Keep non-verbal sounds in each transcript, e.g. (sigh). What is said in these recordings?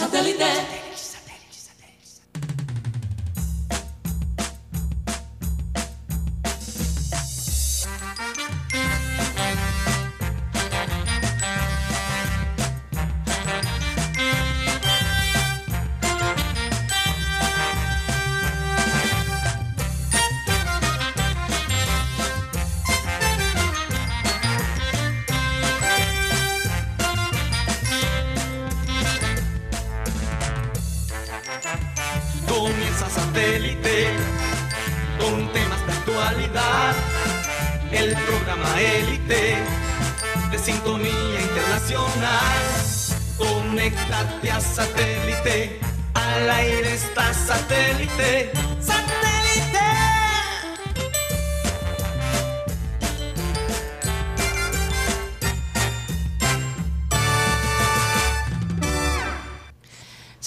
Santo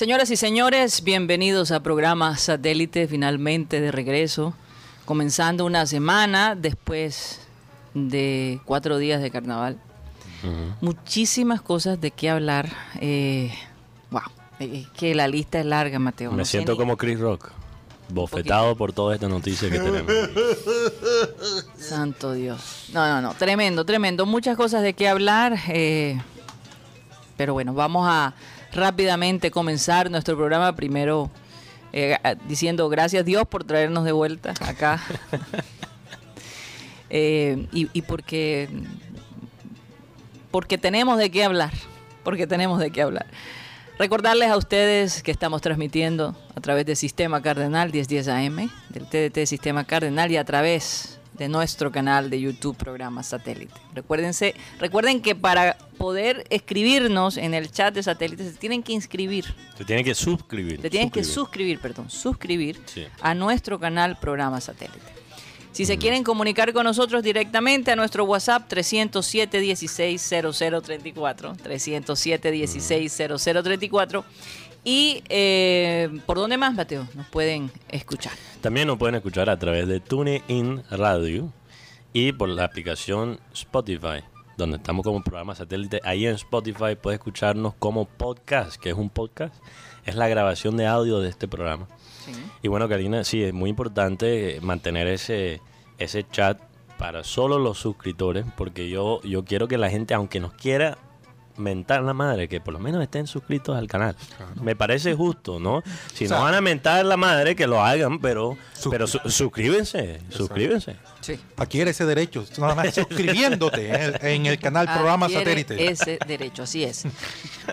Señoras y señores, bienvenidos a programa Satélite, finalmente de regreso, comenzando una semana después de cuatro días de carnaval. Muchísimas cosas de qué hablar. Eh, wow, es que la lista es larga, Mateo. Me siento como Chris Rock, bofetado por toda esta noticia que tenemos. (laughs) Santo Dios. No, no, no, tremendo, tremendo. Muchas cosas de qué hablar. Eh, pero bueno, vamos a rápidamente comenzar nuestro programa. Primero eh, diciendo gracias Dios por traernos de vuelta acá. (laughs) Eh, y, porque, porque tenemos de qué hablar. Porque tenemos de qué hablar. Recordarles a ustedes que estamos transmitiendo a través del Sistema Cardenal 1010 AM, del TDT Sistema Cardenal y a través de nuestro canal de YouTube Programa Satélite. Recuérdense, recuerden que para poder escribirnos en el chat de satélite se tienen que inscribir. Se tienen que suscribir. Se tienen que suscribir, perdón, suscribir a nuestro canal Programa Satélite. Si se quieren comunicar con nosotros directamente a nuestro WhatsApp 307 16 0034, 307 16 0034 y eh, por dónde más, Mateo, nos pueden escuchar. También nos pueden escuchar a través de TuneIn Radio y por la aplicación Spotify, donde estamos como programa satélite. Ahí en Spotify puedes escucharnos como podcast, que es un podcast, es la grabación de audio de este programa. Y bueno, Karina, sí, es muy importante mantener ese, ese chat para solo los suscriptores, porque yo, yo quiero que la gente, aunque nos quiera mentar la madre, que por lo menos estén suscritos al canal. Me parece justo, ¿no? Si no van a mentar la madre, que lo hagan, pero, pero suscríbense, suscríbense. Sí. Adquiere ese derecho, nada más suscribiéndote en el, canal Programa Satélite. Ese derecho, así es.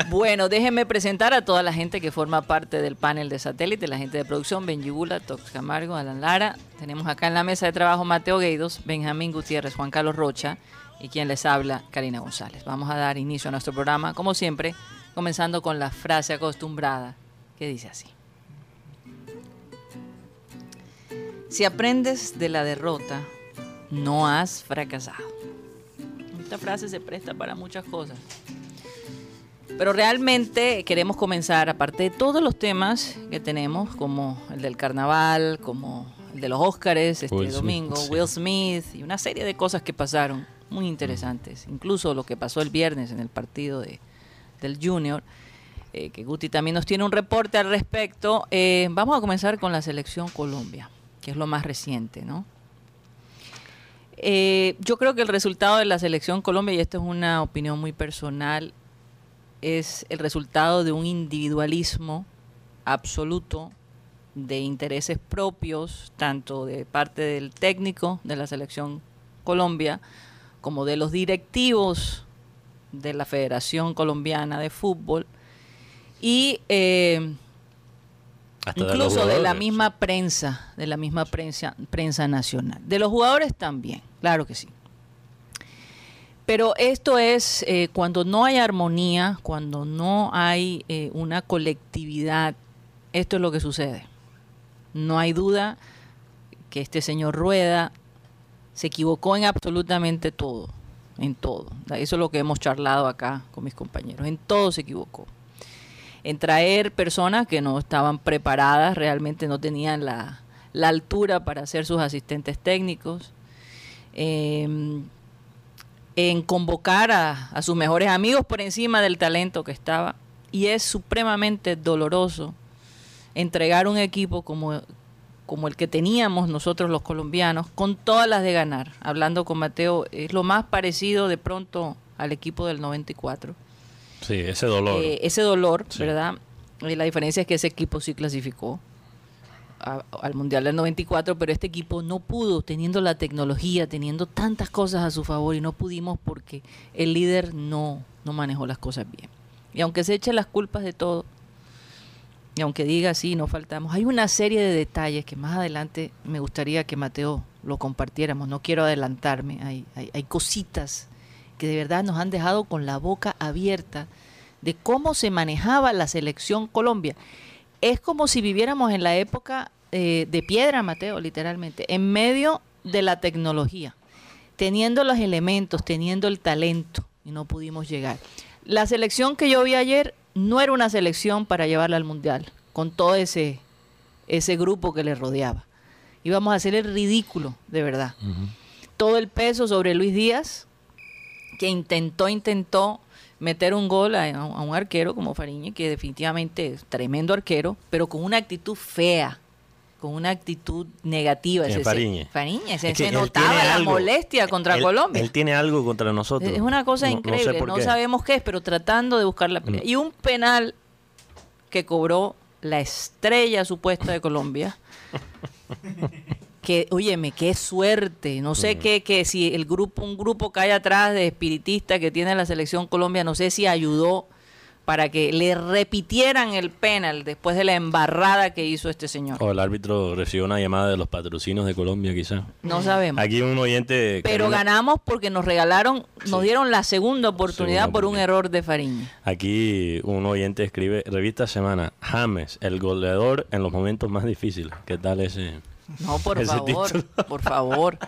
bueno, déjenme presentar a toda la gente que forma parte del panel de satélite, la gente de producción, Benjibula, Tox Camargo, Alan Lara. Tenemos acá en la mesa de trabajo Mateo Gueidos, Benjamín Gutiérrez, Juan Carlos Rocha y quien les habla, Karina González. Vamos a dar inicio a nuestro programa, como siempre, comenzando con la frase acostumbrada que dice así. Si aprendes de la derrota, no has fracasado. Esta frase se presta para muchas cosas. Pero realmente queremos comenzar, aparte de todos los temas que tenemos, como el del carnaval, como el de los Óscares este domingo, Will Smith y una serie de cosas que pasaron muy interesantes. Incluso lo que pasó el viernes en el partido de, del Junior, eh, que Guti también nos tiene un reporte al respecto. Eh, vamos a comenzar con la selección Colombia, que es lo más reciente, ¿no? Eh, yo creo que el resultado de la selección Colombia, y esto es una opinión muy personal, es el resultado de un individualismo absoluto de intereses propios, tanto de parte del técnico de la selección Colombia, como de los directivos de la Federación Colombiana de Fútbol y eh, incluso de, la misma prensa, de la misma prensa, prensa nacional. De los jugadores también, claro que sí. Pero esto es eh, cuando no hay armonía, cuando no hay eh, una colectividad, esto es lo que sucede. No hay duda que este señor Rueda se equivocó en absolutamente todo, en todo. Eso es lo que hemos charlado acá con mis compañeros, en todo se equivocó. En traer personas que no estaban preparadas, realmente no tenían la, altura para ser sus asistentes técnicos. Em, en convocar a, sus mejores amigos por encima del talento que estaba y es supremamente doloroso entregar un equipo como, como el que teníamos nosotros los colombianos, con todas las de ganar. Hablando con Mateo, es lo más parecido de pronto al equipo del 94. Sí, ese dolor. Eh, ese dolor, Sí. ¿verdad? Y la diferencia es que ese equipo sí clasificó a- al Mundial del 94, pero este equipo no pudo, teniendo la tecnología, teniendo tantas cosas a su favor, y no pudimos porque el líder no, no manejó las cosas bien. Y aunque se eche las culpas de todo, y aunque diga sí, no faltamos, hay una serie de detalles que más adelante me gustaría que Mateo lo compartiéramos. No quiero adelantarme, hay, hay, hay cositas que de verdad nos han dejado con la boca abierta de cómo se manejaba la selección Colombia. Es como si viviéramos en la época eh, de piedra, Mateo, literalmente, en medio de la tecnología, teniendo los elementos, teniendo el talento, y no pudimos llegar. La selección que yo vi ayer no era una selección para llevarla al Mundial, con todo ese, ese grupo que le rodeaba. Íbamos a hacer el ridículo, de verdad. Todo el peso sobre Luis Díaz, que intentó, intentó meter un gol a, a un arquero como Fariñez, que definitivamente es tremendo arquero, pero con una actitud fea, con una actitud negativa. ¿Quién, Ese- Fariñez? Fariñez, se, Es se notaba la algo. molestia contra Él- Colombia. Él tiene algo contra nosotros. Es una cosa No- no sé increíble, no, sabemos qué es, pero tratando de buscar la pelea. Mm. Y un penal que cobró la estrella supuesta de Colombia. que, óyeme, qué suerte. No sé Mm. qué, que si el grupo, un grupo que hay atrás de espiritistas que tiene la selección Colombia, no sé si ayudó para que le repitieran el penal después de la embarrada que hizo este señor. O el árbitro recibió una llamada de los patrocinios de Colombia, quizás. No sabemos. Aquí un oyente. Pero ganamos porque nos regalaron, nos dieron la segunda oportunidad Segunda por un error de Fariña. Aquí un oyente escribe: Revista Semana, James, el goleador en los momentos más difíciles. ¿Qué tal ese? No, por (laughs) favor, título. por favor.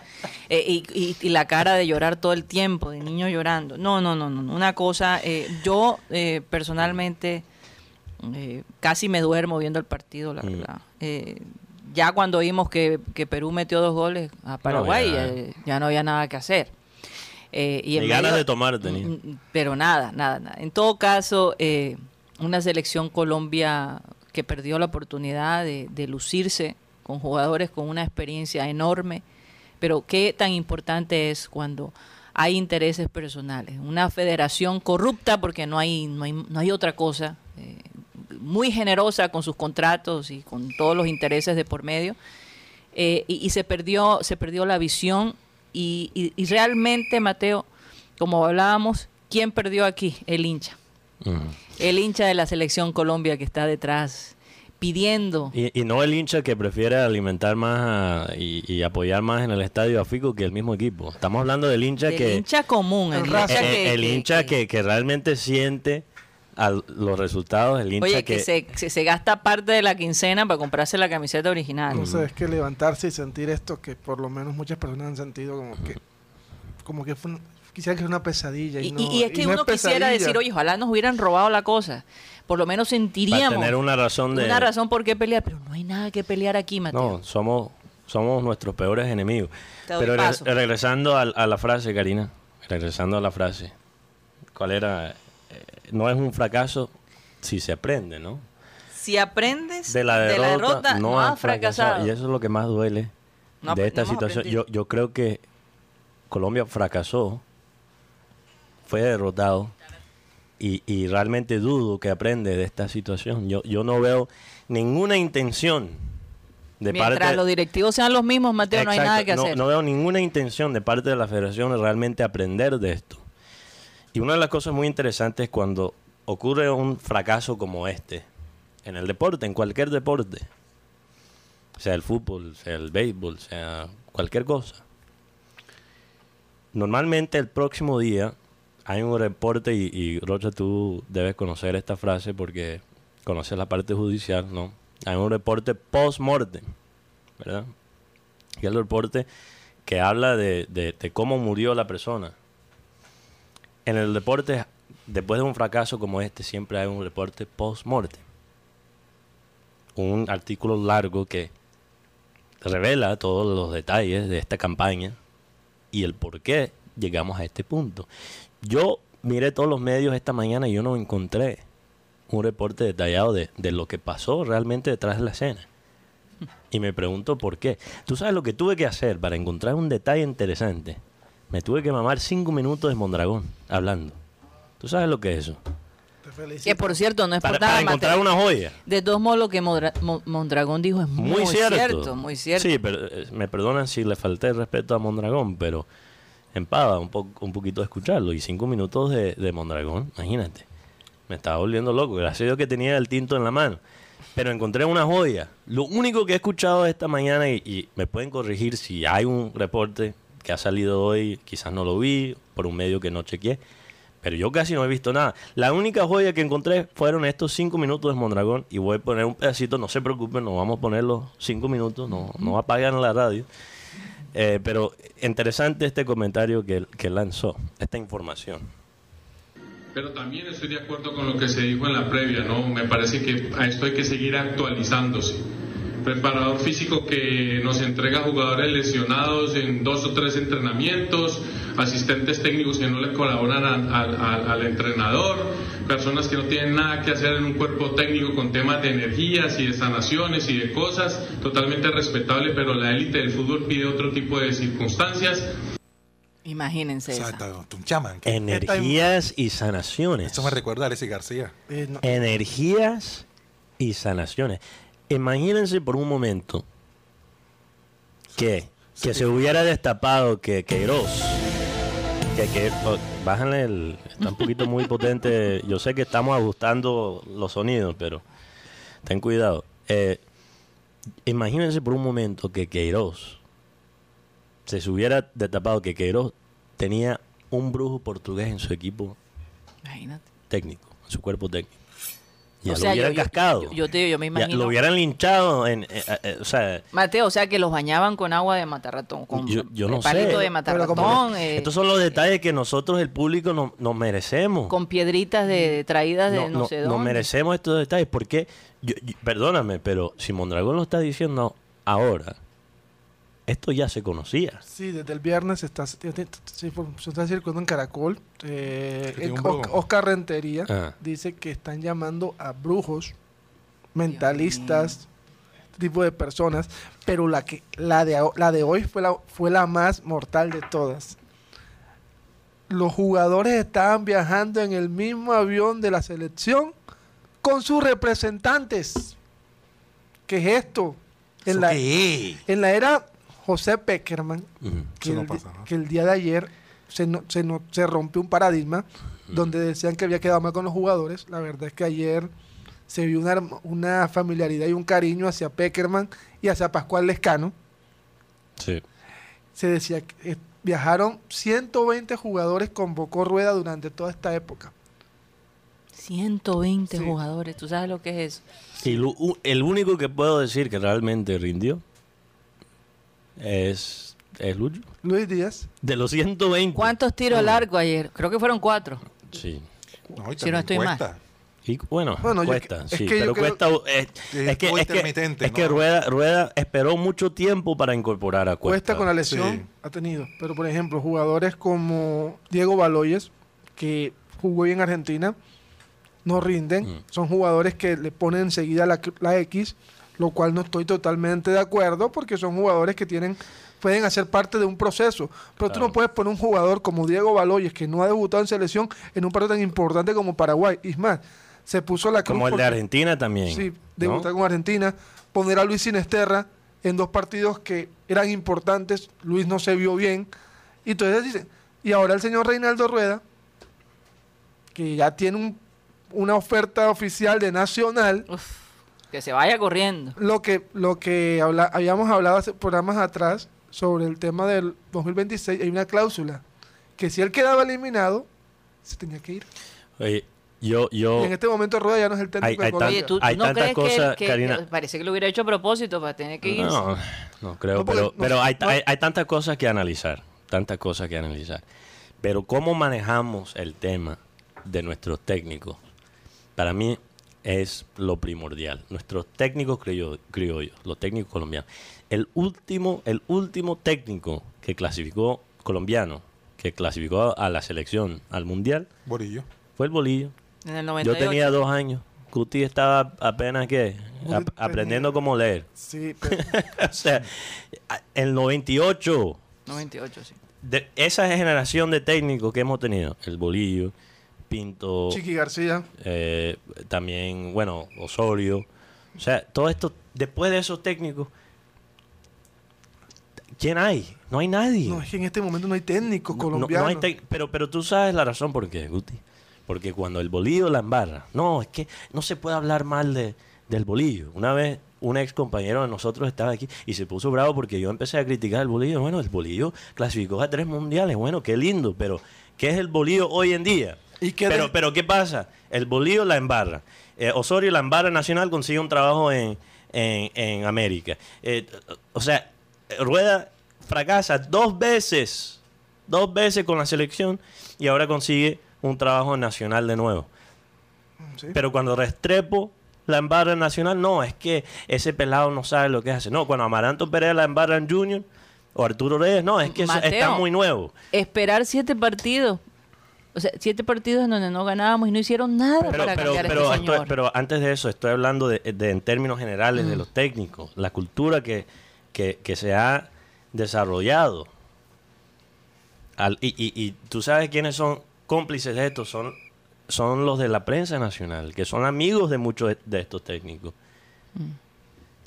Eh, y, y- y la cara de llorar todo el tiempo, de niño llorando. No, no, no, no. Una cosa, eh, yo eh, personalmente eh, casi me duermo viendo el partido, la Mm. verdad. Eh, ya cuando vimos que, que Perú metió dos goles a Paraguay, ya. ya, no había nada que hacer. Eh, y en ganas medio- de tomar tenía. Mm, Pero nada, nada, nada. En todo caso, eh, una selección Colombia que perdió la oportunidad de, de lucirse con jugadores con una experiencia enorme, pero qué tan importante es cuando hay intereses personales. Una federación corrupta, porque no hay, no hay, no hay otra cosa, eh, muy generosa con sus contratos y con todos los intereses de por medio, eh, y, y se perdió se perdió la visión. Y, y- y realmente Mateo como hablábamos quién perdió aquí el hincha. El hincha de la selección Colombia que está detrás pidiendo Y, y no el hincha que prefiere alimentar más a- y, y apoyar más en el estadio a Fico que el mismo equipo. Estamos hablando del hincha del que. hincha común el, El hincha el, que, el que- hincha que- que, que realmente siente los resultados, el hincha oye que, que, se, se, se gasta parte de la quincena para comprarse la camiseta original No sé, es que levantarse y sentir esto que por lo menos muchas personas han sentido como que como que fue un- quisiera que fuera una pesadilla. Y, y, no- y- y es que no uno quisiera decir oye ojalá nos hubieran robado la cosa por lo menos para sentiríamos tener una razón de. una razón por qué pelear pero no hay nada que pelear aquí Mateo No, somos, somos nuestros peores enemigos. Te Pero re- regresando a, la frase, Karina, regresando a la frase, ¿cuál era? Eh, no es un fracaso si se aprende, ¿no? si aprendes De la derrota, no, has has fracasado. Y eso es lo que más duele No de esta no situación. Yo, yo creo que Colombia fracasó, fue derrotado. Y, y realmente dudo que aprende de esta situación. Yo, yo no veo ninguna intención de mientras parte los directivos sean los mismos Mateo no hay nada que No- hacer No, veo ninguna intención de parte de la federación de realmente aprender de esto. Y una de las cosas muy interesantes cuando ocurre un fracaso como este, en el deporte, en cualquier deporte, sea el fútbol, sea el béisbol, sea cualquier cosa. Normalmente el próximo día hay un reporte y, y Rocha, tú debes conocer esta frase porque conoces la parte judicial, ¿no? Hay un reporte post-mortem, ¿verdad? Y el reporte que habla de, cómo murió la persona. En el deporte, después de un fracaso como este, siempre hay un reporte post-mortem. Un artículo largo que revela todos los detalles de esta campaña y el por qué llegamos a este punto. Yo miré todos los medios esta mañana y yo no encontré un reporte detallado de, de lo que pasó realmente detrás de la escena. Y me pregunto por qué. ¿Tú sabes lo que tuve que hacer para encontrar un detalle interesante? Me tuve que mamar cinco minutos de Mondragón hablando. ¿Tú sabes lo que es eso? Que por cierto, no es Para, por nada para encontrar una joya. De todos modos, lo que Modra- Mo- Mondragón dijo es muy, Muy cierto. cierto. Muy cierto. Sí, pero eh, me perdonan si le falté el respeto a Mondragón, pero empava un, po- un poquito de escucharlo. Y cinco minutos de, Mondragón, imagínate. Me estaba volviendo loco. Gracias a Dios que tenía el tinto en la mano. Pero encontré una joya. Lo único que he escuchado esta mañana, y, me pueden corregir si hay un reporte que ha salido hoy, quizás no lo vi, por un medio que no chequeé. Pero yo casi no he visto nada. La única joya que encontré fueron estos cinco minutos de Mondragón. Y voy a poner un pedacito, no se preocupen, no vamos a poner los cinco minutos, no, no apagan la radio. Eh, pero interesante este comentario que, que lanzó, esta información. Pero también estoy de acuerdo con lo que se dijo en la previa, ¿no? Me parece que a esto hay que seguir actualizándose. Preparador físico que nos entrega jugadores lesionados en dos o tres entrenamientos, asistentes técnicos que no le colaboran al, entrenador, personas que no tienen nada que hacer en un cuerpo técnico con temas de energías y de sanaciones y de cosas, totalmente respetable, pero la élite del fútbol pide otro tipo de circunstancias. Imagínense esa. Exacto, que- Energías y sanaciones. Eso me recuerda a Alexis García. Eh, no, Energías y sanaciones. Imagínense por un momento que, que se hubiera destapado que Queiroz, que, que oh, bájale el, está un poquito muy potente. Yo sé que estamos ajustando los sonidos, pero ten cuidado. Eh, imagínense por un momento que Queiroz se se hubiera destapado que Queiroz tenía un brujo portugués en su equipo Imagínate. técnico, en su cuerpo técnico. Ya O lo sea, hubieran yo- cascado. yo- yo te digo, yo me Ya lo hubieran linchado en, eh, eh, eh, o sea, Mateo, o sea que los bañaban con agua de matarratón, con Yo- yo no palito sé. de matarratón, eh, estos son los detalles que nosotros, el público, no- nos merecemos. con piedritas de, traídas de no, no, sé no dónde. merecemos estos detalles porque, yo- yo- perdóname, pero si Mondragón lo está diciendo ahora, esto ya se conocía. Sí, desde el viernes se está, se, está circulando en Caracol. eh, el Oscar Rentería Ah. dice que están llamando a brujos, mentalistas, este tipo de personas, pero la que la de, la de hoy fue la, fue la más mortal de todas. Los jugadores estaban viajando en el mismo avión de la selección con sus representantes. ¿Qué es esto? En ¿Eso la, qué? en la era José Peckerman, que, no el, di- pasa, ¿no? que el día de ayer se, no- se, no- se rompió un paradigma donde decían que había quedado mal con los jugadores. La verdad es que ayer se vio una, una familiaridad y un cariño hacia Peckerman y hacia Pascual Lescano. Sí. Se decía que eh, viajaron 120 jugadores, convocó Rueda durante toda esta época. 120 Sí. jugadores, ¿tú sabes lo que es eso? Lo el único que puedo decir que realmente rindió es, es Lucho. Luis Díaz, De los 120. ¿Cuántos tiros al arco ayer? Creo que fueron cuatro. Sí. No, y Si no estoy mal. Y bueno, Bueno, cuesta, es sí, pero cuesta. Es, Es que, es que, es que. Rueda, Rueda esperó mucho tiempo para incorporar a Cuesta. cuesta con la lesión, Sí. ha tenido. Pero por ejemplo, jugadores como Diego Baloyes, que jugó bien en Argentina, no rinden. Mm. Son jugadores que le ponen enseguida la, la X, lo cual no estoy totalmente de acuerdo porque son jugadores que tienen pueden hacer parte de un proceso. Pero tú no puedes poner un jugador como Diego Baloyes, que no ha debutado en selección, en un partido tan importante como Paraguay. Y es más, se puso la cruz Como el de Argentina también. Sí, ¿no? debutar con Argentina, poner a Luis Sinesterra en dos partidos que eran importantes, Luis no se vio bien, y entonces dicen, y ahora el señor Reinaldo Rueda, que ya tiene un- una oferta oficial de Nacional, Uf, que se vaya corriendo. lo que, lo que habla- habíamos hablado hace programas atrás sobre el tema del 2026, hay una cláusula, que si él quedaba eliminado, se tenía que ir. Oye, yo, yo, en este momento Rueda ya no es el técnico Hay- de hay Colombia. Oye, ¿tú, Hay no tantas crees cosas, que, Karina. que parece que lo hubiera hecho a propósito para tener que irse? No, no creo, No, porque pero, no- pero hay, no- hay, hay tantas cosas que analizar, tantas cosas que analizar. Pero cómo manejamos el tema de nuestros técnicos, para mí es lo primordial. Nuestros técnicos criollos, criollos, los técnicos colombianos. El último, el último técnico que clasificó colombiano, que clasificó a la selección, al mundial, Borillo. fue el Bolillo. En el Yo 98. tenía dos años Cuti estaba apenas que aprendiendo cómo leer. Sí, (laughs) pero o sea, el 98, 98, sí. de esa generación de técnicos que hemos tenido, el Bolillo, Pinto, Chiqui García. eh, también, bueno, Osorio. O sea, todo esto, después de esos técnicos, ¿quién hay? No hay nadie. No, es que en este momento no hay técnicos No- no- colombianos. no hay tec- pero, pero tú sabes la razón por qué, Guti. Porque cuando el bolillo la embarra, no, es que no se puede hablar mal de, del bolillo. Una vez un ex compañero de nosotros estaba aquí y se puso bravo porque yo empecé a criticar el bolillo. Bueno, el bolillo clasificó a tres mundiales, bueno, qué lindo, pero ¿qué es el bolillo hoy en día? ¿Y qué pero, de- pero ¿qué pasa? El bolillo la embarra. Eh, Osorio la embarra nacional consigue un trabajo en, en, en América. Eh, o sea, Rueda fracasa dos veces, dos veces con la selección y ahora consigue un trabajo en nacional de nuevo. Sí. Pero cuando Restrepo la embarra en nacional, no, es que ese pelado no sabe lo que hace. No, cuando Amaranto Pérez la embarra en Junior o Arturo Reyes, no, es que eso Mateo. está muy nuevo. Esperar siete partidos. O sea, siete partidos en donde no ganábamos y no hicieron nada Pero, para pero, cambiar a pero, este estoy- pero antes de eso, estoy hablando de, de- en términos generales de los técnicos, la cultura que, que, que se ha desarrollado. Al- y, y- y tú sabes quiénes son cómplices de esto, son, son los de la prensa nacional, que son amigos de muchos de, de estos técnicos.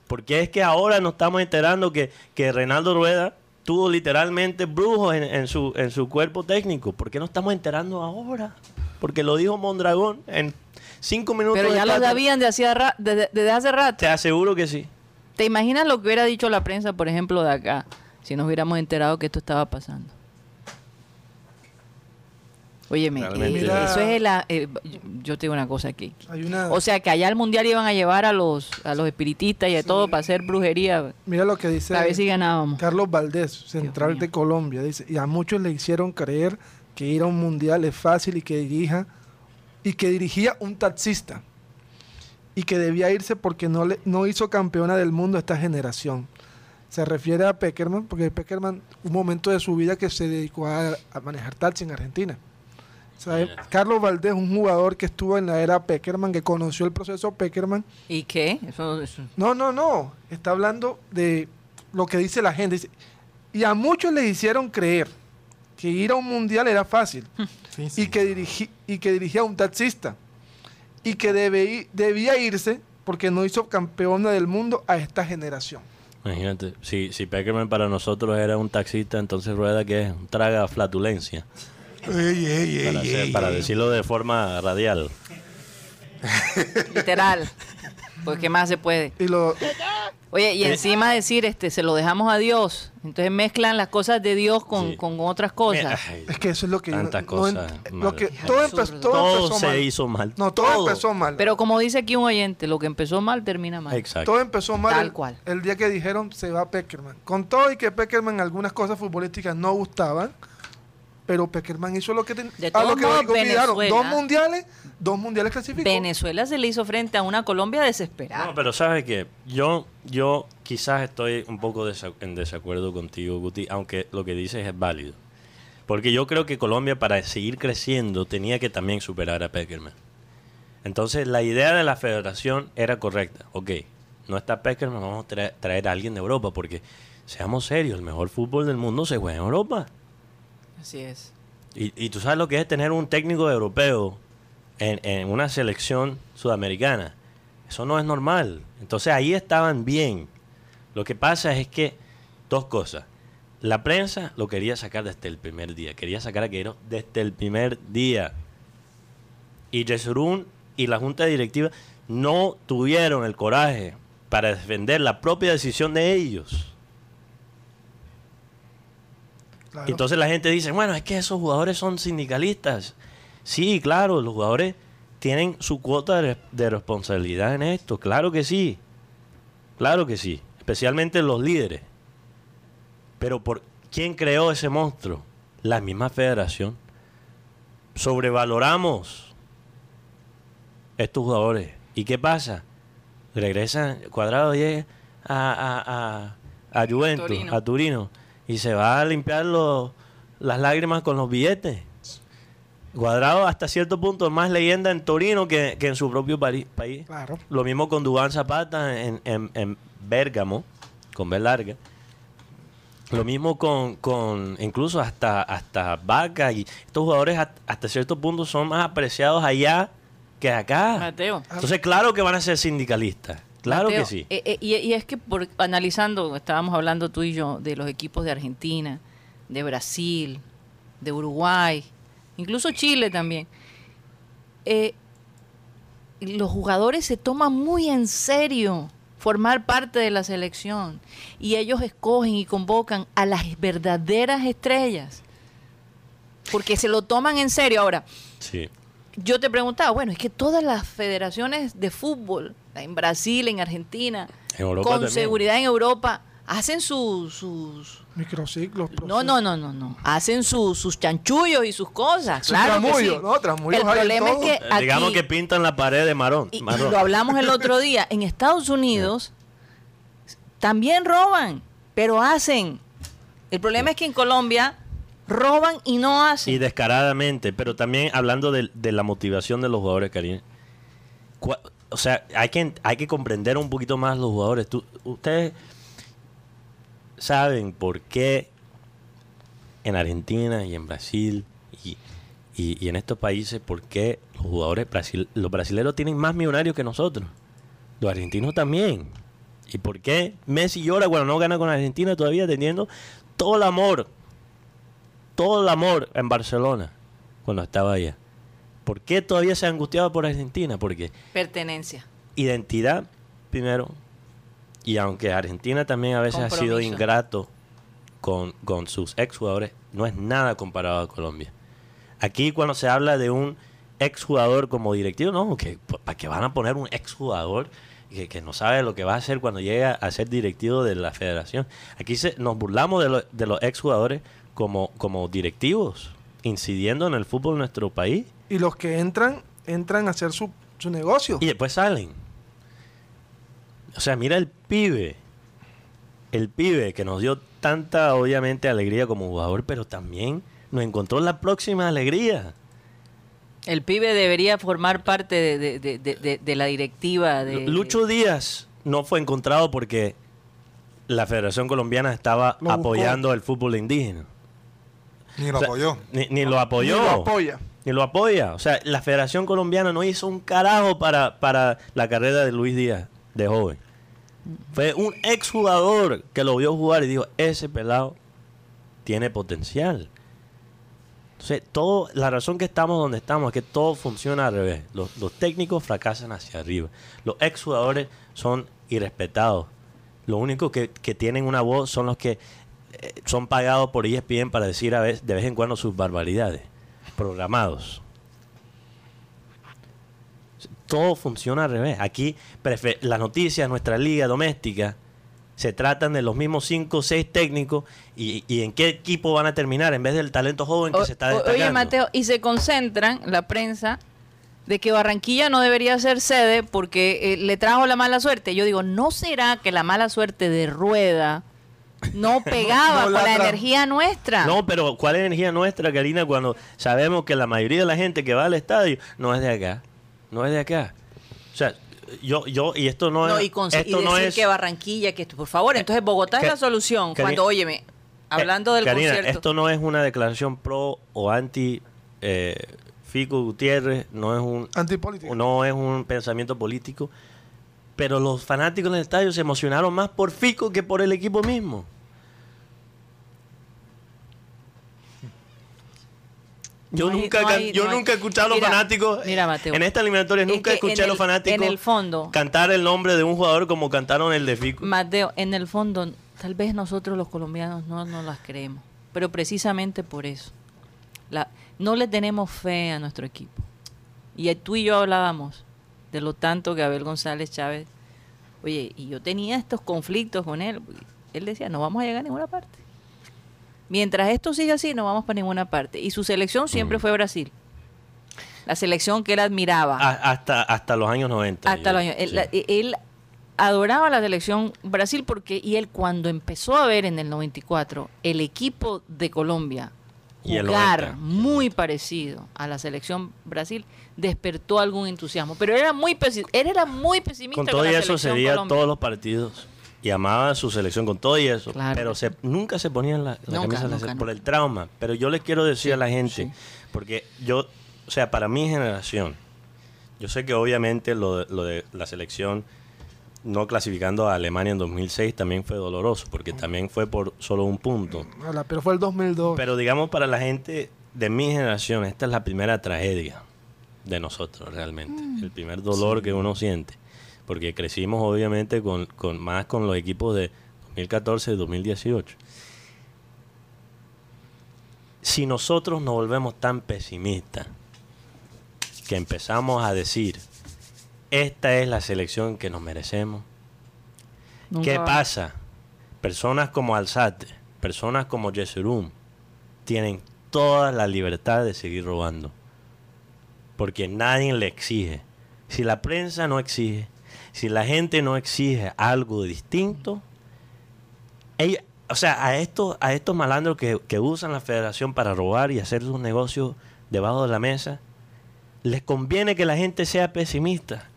Porque es que ahora nos estamos enterando que, que Reinaldo Rueda tuvo literalmente brujos en, en su, en su cuerpo técnico. ¿Por qué no estamos enterando ahora? Porque lo dijo Mondragón en cinco minutos. Pero ya lo sabían de desde, desde hace rato. Te aseguro que sí. ¿Te imaginas lo que hubiera dicho la prensa, por ejemplo, de acá, si nos hubiéramos enterado que esto estaba pasando? Óyeme, eh, Mira. eso es el... eh, yo- te digo una cosa aquí. Hay una, O sea, que allá al mundial iban a llevar a los a los espiritistas y de todo para hacer brujería. mira lo que dice A ver si ganábamos. Carlos Valdés, central de Colombia. Dice, y a muchos le hicieron creer que ir a un mundial es fácil y que dirija y que dirigía un taxista y que debía irse porque no le no hizo campeona del mundo a esta generación. Se refiere a Peckerman porque Peckerman un momento de su vida que se dedicó a, a manejar taxi en Argentina. Carlos Valdés, un jugador que estuvo en la era Peckerman, que conoció el proceso Peckerman, ¿Y qué? Eso, eso- no, no, no. Está hablando de lo que dice la gente. Dice, y a muchos les hicieron creer que ir a un mundial era fácil Sí, (laughs) sí. y, que dirigi- y que dirigía a un taxista y que debe- debía irse porque no hizo campeona del mundo a esta generación. Imagínate, si, si Peckerman para nosotros era un taxista, entonces Rueda que es un traga flatulencia. Ey, ey, ey, Para, hacer- ey, para ey. decirlo de forma radial. literal. Pues qué más se puede. Y lo, Oye, y encima decir, este, se lo dejamos a Dios. Entonces mezclan las cosas de Dios con, Sí. con otras cosas. Ay, es que eso es lo que yo Tantas no cosas lo que todo, empezó, todo todo empezó se mal. hizo mal. No, todo, empezó mal. Pero como dice aquí un oyente, lo que empezó mal termina mal. Exacto. Todo empezó mal Tal el, cual. el día que dijeron se va Peckerman. Con todo y que Peckerman algunas cosas futbolísticas no gustaban, pero Peckerman hizo lo que ten- De a lo que modos, Dos mundiales, dos mundiales clasificó. Venezuela se le hizo frente a una Colombia desesperada. No, pero sabes que yo, yo quizás estoy un poco en desacuerdo contigo, Guti, aunque lo que dices es válido. Porque yo creo que Colombia para seguir creciendo tenía que también superar a Peckerman. Entonces la idea de la federación era correcta. Ok, no está Peckerman, vamos a traer, traer a alguien de Europa porque, seamos serios, el mejor fútbol del mundo se juega en Europa. Así es. Y, y tú sabes lo que es tener un técnico europeo en, una selección sudamericana. Eso no es normal. Entonces ahí estaban bien. Lo que pasa es que dos cosas. La prensa lo quería sacar desde el primer día. Quería sacar a Queiroz desde el primer día. Y Yesurún y la junta directiva no tuvieron el coraje para defender la propia decisión de ellos. Claro. Entonces la gente dice, bueno, es que esos jugadores son sindicalistas. Sí, claro, los jugadores tienen su cuota de, de responsabilidad en esto, claro que sí. Claro que sí, especialmente los líderes. Pero por quién creó ese monstruo? La misma federación. Sobrevaloramos estos jugadores. ¿Y qué pasa? Regresan, Cuadrado llega a, a, a, a Juventus, Torino. a Turino, y se va a limpiar los- las lágrimas con los billetes. Cuadrado hasta cierto punto es más leyenda en Torino que, que en su propio pari- país. Claro. Lo mismo con Dubán Zapata en, en, en Bérgamo, con B larga. Lo mismo con, con incluso hasta, hasta Vaca y estos jugadores hat- hasta cierto punto son más apreciados allá que acá. Mateo. Entonces, claro que van a ser sindicalistas. Claro Mateo, que sí. eh, eh, y, y es que por, analizando, estábamos hablando tú y yo de los equipos de Argentina, de Brasil, de Uruguay, incluso Chile también. Eh, los jugadores se toman muy en serio formar parte de la selección y ellos escogen y convocan a las verdaderas estrellas porque se lo toman en serio. Ahora, Sí. yo te preguntaba, bueno, es que todas las federaciones de fútbol, en Brasil, en Argentina, En con también. seguridad en Europa, hacen sus... sus Microciclos. no, no, no, no, no. Hacen sus sus chanchullos y sus cosas. Su claro que tramullo, sí. ¿no? Tramullos El problema es que Eh, aquí, Digamos que pintan la pared de marrón. y, lo hablamos el otro día, en Estados Unidos también roban, pero hacen. El problema es que en Colombia roban y no hacen. Y descaradamente, pero también hablando de, de la motivación de los jugadores, Karine. O sea, hay que, hay que comprender un poquito más los jugadores. Tú- ustedes saben por qué en Argentina y en Brasil y, y- y en estos países, por qué los jugadores brasil, los brasileños tienen más millonarios que nosotros. Los argentinos también. ¿Y por qué Messi llora cuando no gana con Argentina todavía teniendo todo el amor todo el amor en Barcelona cuando estaba allá. ¿Por qué todavía se angustiaba por Argentina? Porque Pertenencia. identidad, primero, y aunque Argentina también a veces ha sido ingrato con, con sus exjugadores, no es nada comparado a Colombia. Aquí cuando se habla de un exjugador como directivo, no, que ¿para qué van a poner un exjugador que, que no sabe lo que va a hacer cuando llega a ser directivo de la federación? Aquí se, nos burlamos de, lo- de los exjugadores como, como directivos, incidiendo en el fútbol de nuestro país. Y los que entran, entran a hacer su, su negocio. Y después salen. O sea, mira el pibe. El pibe que nos dio tanta, obviamente, alegría como jugador, pero también nos encontró la próxima alegría. El pibe debería formar parte de, de- de- de- de- de la directiva de... Lucho Díaz no fue encontrado porque la Federación Colombiana estaba apoyando el fútbol indígena. Ni lo O sea, apoyó. Ni, ni lo apoyó. Ni lo apoya. Ni lo apoya. O sea, la Federación Colombiana no hizo un carajo para, para la carrera de Luis Díaz de joven. Fue un exjugador que lo vio jugar y dijo, ese pelado tiene potencial. Entonces, todo, la razón que estamos donde estamos es que todo funciona al revés. Los, técnicos fracasan hacia arriba. Los exjugadores son irrespetados. Lo único que, que tienen una voz son los que eh, son pagados por ESPN para decir a vez, de vez en cuando sus barbaridades. Programados. Todo funciona al revés. Aquí las noticias, nuestra liga doméstica, se tratan de los mismos cinco o seis técnicos y, y en qué equipo van a terminar en vez del talento joven que O- se está destacando. Oye, Mateo, y se concentran la prensa de que Barranquilla no debería ser sede porque eh, le trajo la mala suerte. Yo digo, ¿no será que la mala suerte de Rueda no pegaba (laughs) No con la energía nuestra? No, pero ¿cuál es la energía nuestra, Karina, cuando sabemos que la mayoría de la gente que va al estadio no es de acá? No es de acá. O sea, yo, yo y esto no, No, es... y, con- y decir no es que Barranquilla, que esto, por favor, entonces Bogotá es la solución. Cuando, óyeme, hablando del Karina, concierto. esto no es una declaración pro o anti eh, Fico Gutiérrez, no es un Antipolítica. no es un pensamiento político, pero los fanáticos en el estadio se emocionaron más por Fico que por el equipo mismo. Yo No hay- nunca, no can- hay- yo no nunca he escuchado a los Mira, fanáticos mira, Mateo. en esta eliminatoria Es nunca que escuché a los fanáticos en el fondo- cantar el nombre de un jugador como cantaron el de Fico. Mateo, en el fondo, tal vez nosotros los colombianos no nos las creemos, pero precisamente por eso. La, no le tenemos fe a nuestro equipo. Y tú y yo hablábamos de lo tanto que Abel González Chávez, oye, y yo tenía estos conflictos con él. Él decía, no vamos a llegar a ninguna parte. Mientras esto siga así, no vamos para ninguna parte. Y su selección siempre Mm. fue Brasil. La selección que él admiraba. A- hasta, hasta los años 90. Hasta yo- los años. Él, sí. la- él adoraba la selección Brasil porque, y él cuando empezó a ver en el 94 el equipo de Colombia jugar 90. muy parecido a la selección Brasil despertó algún entusiasmo. Pero era muy, pesi- él era muy pesimista Con con, todo la eso selección sería Colombia. todos los partidos y amaba a su selección con todo y eso. Claro. Pero se, nunca se ponían la, la Nunca, camisa nunca, por el trauma. Pero yo le quiero decir a la gente, sí. porque yo, o sea, para mi generación, yo sé que obviamente lo de, lo de la selección no clasificando a Alemania en 2006 también fue doloroso, porque también fue por solo un punto. Pero fue el 2002. Pero digamos para la gente de mi generación, esta es la primera tragedia de nosotros realmente. El primer dolor que uno siente. Porque crecimos obviamente con, con más con los equipos de 2014 y 2018. Si nosotros nos volvemos tan pesimistas que empezamos a decir, esta es la selección que nos merecemos, Nunca ¿Qué va- pasa? Personas como Alzate, personas como Yesurum, tienen toda la libertad de seguir robando. Porque nadie le exige. Si la prensa no exige, si la gente no exige algo distinto, ella- o sea, a estos, a estos malandros que, que usan la federación para robar y hacer sus negocios debajo de la mesa, les conviene que la gente sea pesimista,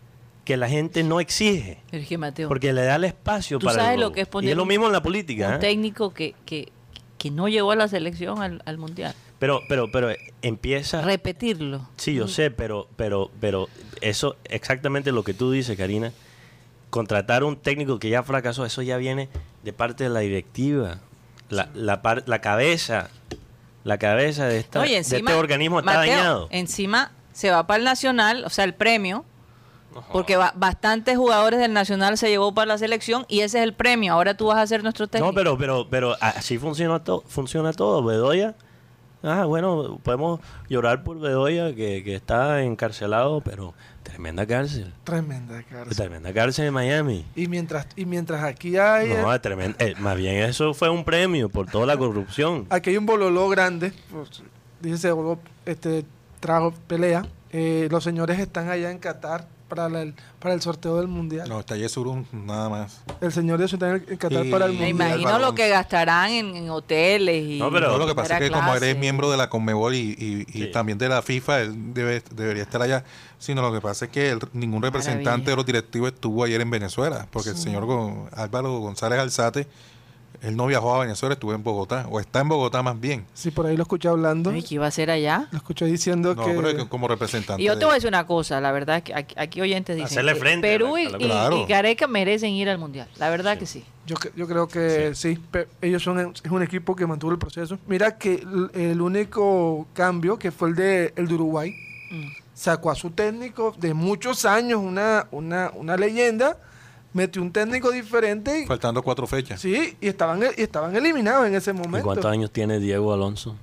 que la gente no exige. Pero es que, Mateo, Porque le da el espacio Tú para el sabes lo que es Y poner es lo un- mismo en la un política. ¿eh? técnico que, que, que no llegó a la selección al, al mundial. Pero, pero, pero empieza. Repetirlo. Sí, yo sé, pero, pero, pero eso exactamente lo que tú dices, Karina. Contratar un técnico que ya fracasó, eso ya viene de parte de la directiva. La, la, par- la cabeza, la cabeza de, esta, Oye, de este organismo está Mateo, dañado. Encima se va para el Nacional, o sea, el premio, porque ba- bastantes jugadores del Nacional se llevó para la selección y ese es el premio. Ahora tú vas a ser nuestro técnico. No, pero, pero, pero así funciona todo, funciona todo. Bedoya, ah, bueno, podemos llorar por Bedoya que, que está encarcelado, pero tremenda cárcel. Tremenda cárcel. Tremenda cárcel en Miami. Y mientras, y mientras aquí hay, No, es tremenda- eh, más bien eso fue un premio por toda la corrupción. (laughs) aquí hay un bololó grande, pues, dice este, trajo pelea. Eh, los señores están allá en Qatar para, la- el, para el sorteo del mundial. No, está Yesurum, nada más. El señor de eso está en, en Qatar Y- para el Me Mundial, mundial. imagino lo que gastarán en, en hoteles y No, pero- No, lo que pasa es que primera como eres clase. miembro de la Conmebol y, y- y Sí. también de la FIFA, él debe, debería estar allá. Sino lo que pasa es que el- ningún representante Maravilla. de los directivos estuvo ayer en Venezuela, porque el señor Álvaro González Alzate, él no viajó a Venezuela, estuvo en Bogotá, o está en Bogotá más bien. Sí, por ahí lo escuché hablando. Ay, ¿Qué iba a hacer allá? Lo escuché diciendo No, que... pero es que como representante. Y yo te de- voy a decir una cosa, la verdad es que aquí, aquí oyentes dicen Hacerle que frente Perú y, y- Claro. y Gareca merecen ir al mundial. La verdad que sí. Yo, yo creo que sí, pe- ellos son es un equipo que mantuvo el proceso. Mira que el único cambio que fue el de, el de Uruguay, Mm. sacó a su técnico de muchos años, una, una, una leyenda, metió un técnico diferente y, Faltando cuatro fechas. sí, y estaban, y estaban eliminados en ese ¿Y momento. cuántos años tiene Diego Alonso?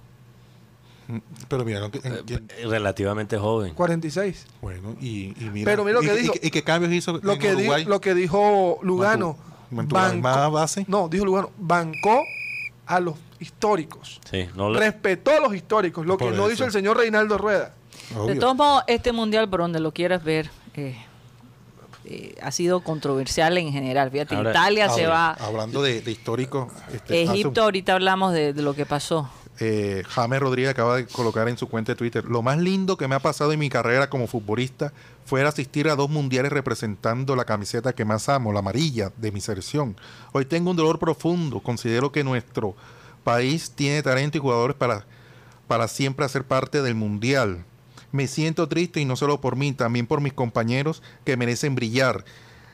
Mm, Pero mira, en- Eh, relativamente joven. 46. bueno, y, y mira. Pero mira lo y, que y- dijo. y qué cambios hizo Lo en que, di- Uruguay? lo que dijo Lugano. Mantuvo- mantuvo misma base. No, dijo Lugano, bancó a los históricos. Sí, no le- Respetó a los históricos, lo que no hizo el señor Reinaldo Rueda. Obvio. De todos modos, este mundial, por donde lo quieras ver, eh, eh, ha sido controversial en general. Fíjate, Ahora- Italia se va. Hablando de, de histórico, este, hace Egipto, ahorita hablamos de, de lo que pasó. eh, James Rodríguez acaba de colocar en su cuenta de Twitter, lo más lindo que me ha pasado en mi carrera como futbolista fue asistir a dos mundiales representando la camiseta que más amo, la amarilla de mi selección. Hoy tengo un dolor profundo, considero que nuestro país tiene talento y jugadores para, para siempre hacer parte del mundial. Me siento triste y no solo por mí, también por mis compañeros que merecen brillar.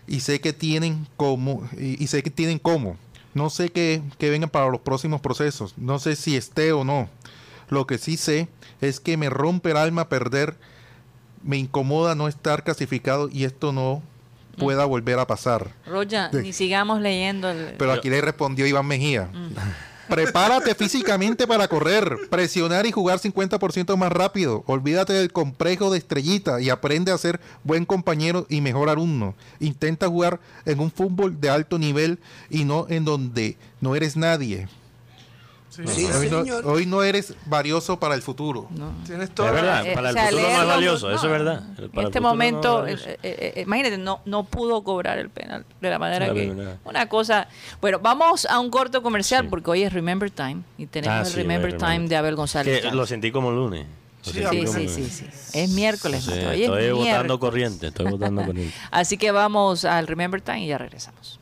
Y sé que tienen como, y, y sé que tienen cómo. No sé qué, qué vengan para los próximos procesos. No sé si esté o no. Lo que sí sé es que me rompe el alma perder. Me incomoda no estar clasificado y esto no pueda volver a pasar. Roya, De- ni sigamos leyendo el... Pero aquí le respondió Iván Mejía. Prepárate físicamente para correr, presionar y jugar 50% más rápido. Olvídate del complejo de estrellita y aprende a ser buen compañero y mejor alumno. Intenta jugar en un fútbol de alto nivel y no en donde no eres nadie. Sí, hoy, no, señor. hoy no eres valioso para el futuro. No. Tienes Es toda verdad, Eh, para o el sea, futuro no es valioso, no. eso es verdad. En Para este es momento, eh, eh, imagínate, no, no pudo cobrar el penal de la manera La que... primera. Una cosa... Bueno, vamos a un corto comercial Sí. porque hoy es Remember Time y tenemos Ah, el Remember Time Remember. de Abel González. Que lo sentí como lunes. Sí, Sí, sí, sí. Es miércoles, Sí, Mateo, hoy es estoy votando miércoles. corriente, estoy votando (laughs) corriente. Así que vamos al Remember Time y ya regresamos.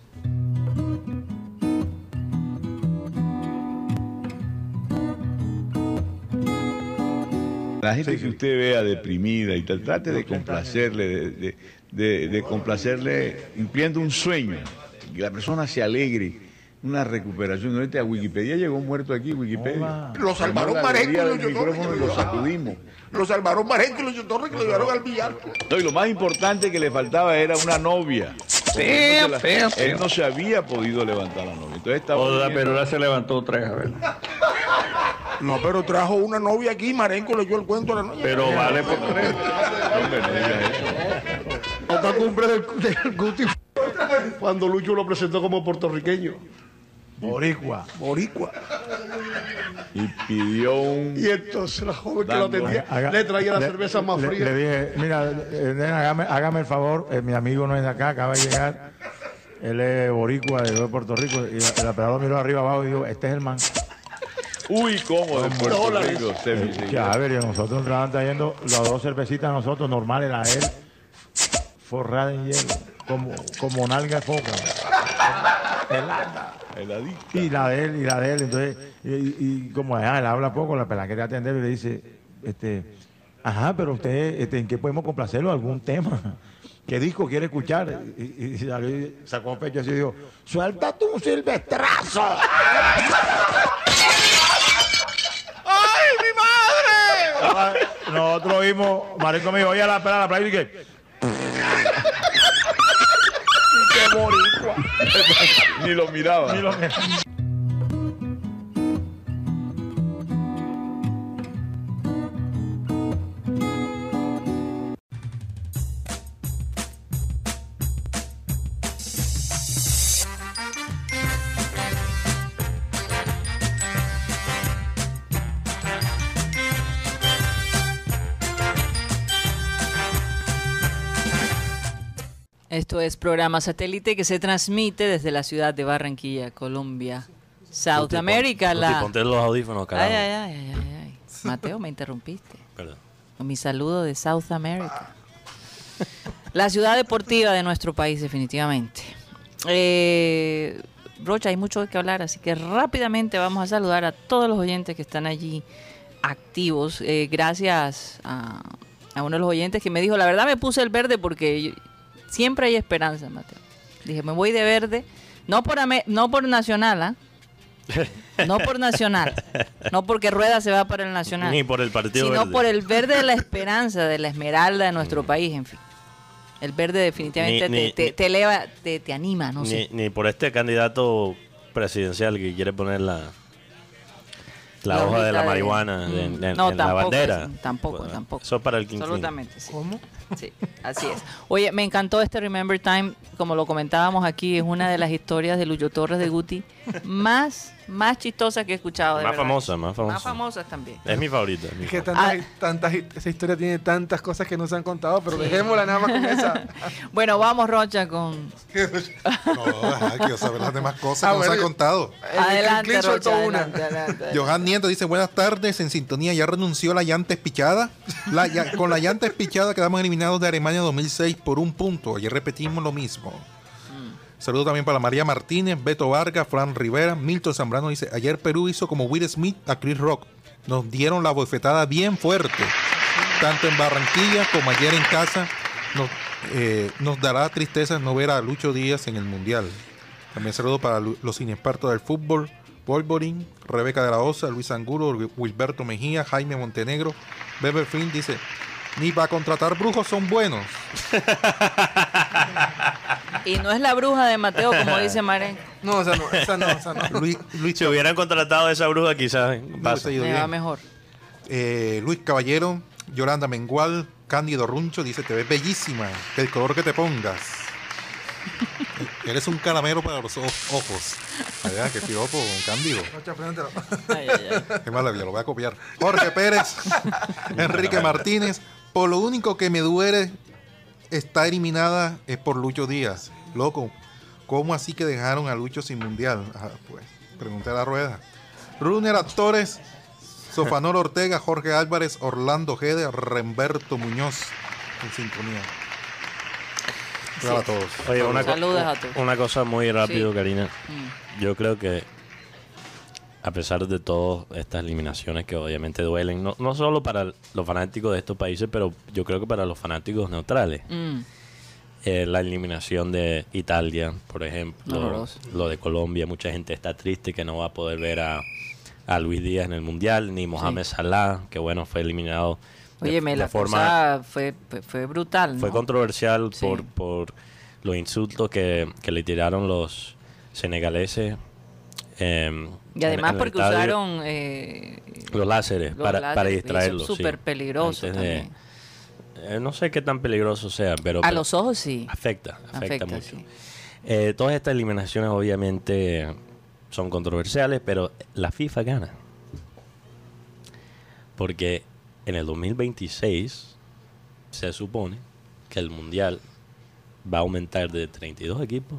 La gente que usted vea deprimida y tal, trate de complacerle, de, de- de- de complacerle cumpliendo un sueño, que la persona se alegre, una recuperación. Ahorita a Wikipedia llegó un muerto aquí, Wikipedia. Lo salvaron Marenco y del Lucho Torres, micrófono que y lo sacudimos. Lo salvaron Marenco y Lucho Torres que lo llevaron al billar. No, y lo más importante que le faltaba era una novia. Él no se la- Él no se había podido levantar la novia. Entonces estaba Oda, pero ahora se levantó otra vez, a ver. (laughs) No, pero trajo una novia aquí, Marenco le dio el cuento a la novia. Pero vale por tres. Otra cumbre del, del Guti cuando Lucho lo presentó como puertorriqueño. Boricua. Boricua. Y pidió un... Y entonces la joven que lo atendía Haga- le traía la le- cerveza más le- fría. Le, dije, mira, eh, nena, hágame, hágame el favor, eh, mi amigo no es de acá, acaba de llegar. Él es boricua, de Puerto Rico. Y el operador miró arriba abajo y dijo, este es el man. Uy, cómo de Puerto. Rico. Ya, a ver, y nosotros entraban trayendo las dos cervecitas nosotros, normales, la de él, forrada en hielo, como, como nalga de foca. Helada. Heladita. Y la de él, y la de él. Entonces, y, y- como ah, él habla poco, la pela que te atender y le dice, este, ajá, pero usted, este, ¿en qué podemos complacerlo? ¿Algún tema? ¿Qué disco quiere escuchar? Y, y- y sacó pecho así y dijo, suéltate un silvestrazo. ¡Ay, mi madre! Nosotros oímos, Marico me dijo, oye a la pela de la playa y que, (laughs) ¡Qué boricua! (laughs) Ni lo miraba. ni lo- Esto es programa satélite que se transmite desde la ciudad de Barranquilla, Colombia, South America. La... Ponte los audífonos, carajo. ay, ay, ay, ay, ay. (laughs) Mateo, me interrumpiste. Perdón. Con mi saludo de South America. La ciudad deportiva de nuestro país, definitivamente. Eh, Rocha, hay mucho que hablar, así que rápidamente vamos a saludar a todos los oyentes que están allí activos. Eh, gracias a, a uno de los oyentes que me dijo, la verdad me puse el verde porque yo- siempre hay esperanza, Mateo. Dije, me voy de verde, no por, ame- no por Nacional, ¿ah? (laughs) No por Nacional, no porque Rueda se va para el Nacional Ni por el partido sino verde. por el verde de la esperanza, de la esmeralda de nuestro país, en fin. El verde definitivamente Ni- ni- te, te- eleva, te, te anima, no ni, sé. ni por este candidato presidencial que quiere poner la, la, La hoja de la marihuana Mm. en, en- No, en la tampoco, bandera. tampoco, Bueno, tampoco. Eso es para el King. Absolutamente, sí. Sí, así es. Oye, me encantó este Remember Time, como lo comentábamos aquí, es una de las historias de Lucho Torres de Guti más, más chistosas que he escuchado. de Más verdad. famosa, más famosa. Más famosas también. Es mi favorita. es mi Es que favorita. tantas, tantas, esa historia tiene tantas cosas que no se han contado, pero dejémosla nada más con esa. (laughs) Bueno, vamos, Rocha, con... (laughs) No, ajá, quiero saber las demás cosas Ah, que nos bueno, han contado. El Adelante, Rocha, una. adelante. Johan Nieto dice, buenas tardes, en sintonía, ¿ya renunció la llanta espichada? La ya- con la llanta espichada quedamos eliminados de Alemania 2006 por un punto. Ayer repetimos lo mismo. Saludo también para María Martínez, Beto Vargas, Fran Rivera, Milton Zambrano dice, ayer Perú hizo como Will Smith a Chris Rock. Nos dieron la bofetada bien fuerte. Tanto en Barranquilla como ayer en casa. Nos, eh, dará tristeza no ver a Lucho Díaz en el Mundial. También saludo para los inexpertos del fútbol, Wolverine, Rebeca de la Osa, Luis Anguro, Wilberto Mejía, Jaime Montenegro, Beber Flynn dice, ni para contratar brujos son buenos. (laughs) Y no es la bruja de Mateo, como dice (laughs) Maren. No, esa no, esa no, esa no. Luis, Luis, Si hubieran contratado a esa bruja, quizás no pasa. Me va mejor. Eh, Luis Caballero, Yolanda Mengual, Cándido Runcho dice, te ves bellísima, el color que te pongas. (laughs) Eres un caramelo para los o- ojos. Allá, que piropo, Cándido. Rocha, préndetelo. Ay, ay, ay. (laughs) Qué maravilla, lo voy a copiar. Jorge Pérez, Enrique Martínez. Por lo único que me duele está eliminada es por Lucho Díaz. Loco, ¿cómo así que dejaron a Lucho sin mundial? Ajá, pues, pregunté a la rueda. Runner Actores, Sofanor (laughs) Ortega, Jorge Álvarez, Orlando Gede, Remberto Muñoz en sintonía. Hola a todos. Oye, una, co- Saludos a todos. una cosa muy rápido, Sí. Karina. Mm. Yo creo que a pesar de todas estas eliminaciones que obviamente duelen, no, no solo para los fanáticos de estos países, pero yo creo que para los fanáticos neutrales. Mm. Eh, la eliminación de Italia, por ejemplo, Horroroso. lo de Colombia, mucha gente está triste que no va a poder ver a, a Luis Díaz en el Mundial, ni Mohamed Salah, que bueno, fue eliminado Óyeme, de la forma fue, fue, fue brutal, ¿no? fue controversial Sí. por, por los insultos que, que le tiraron los senegaleses. Em, Y además en- en el porque estadio. usaron eh, los láseres los para, láseres, para distraerlos. es sí. súper peligroso también. eh, no sé qué tan peligroso sea, pero, A pero los ojos sí. afecta, afecta, Afecta, mucho. sí. Eh, todas estas eliminaciones obviamente son controversiales, pero la FIFA gana. Porque en el 2026 se supone que el Mundial va a aumentar de 32 equipos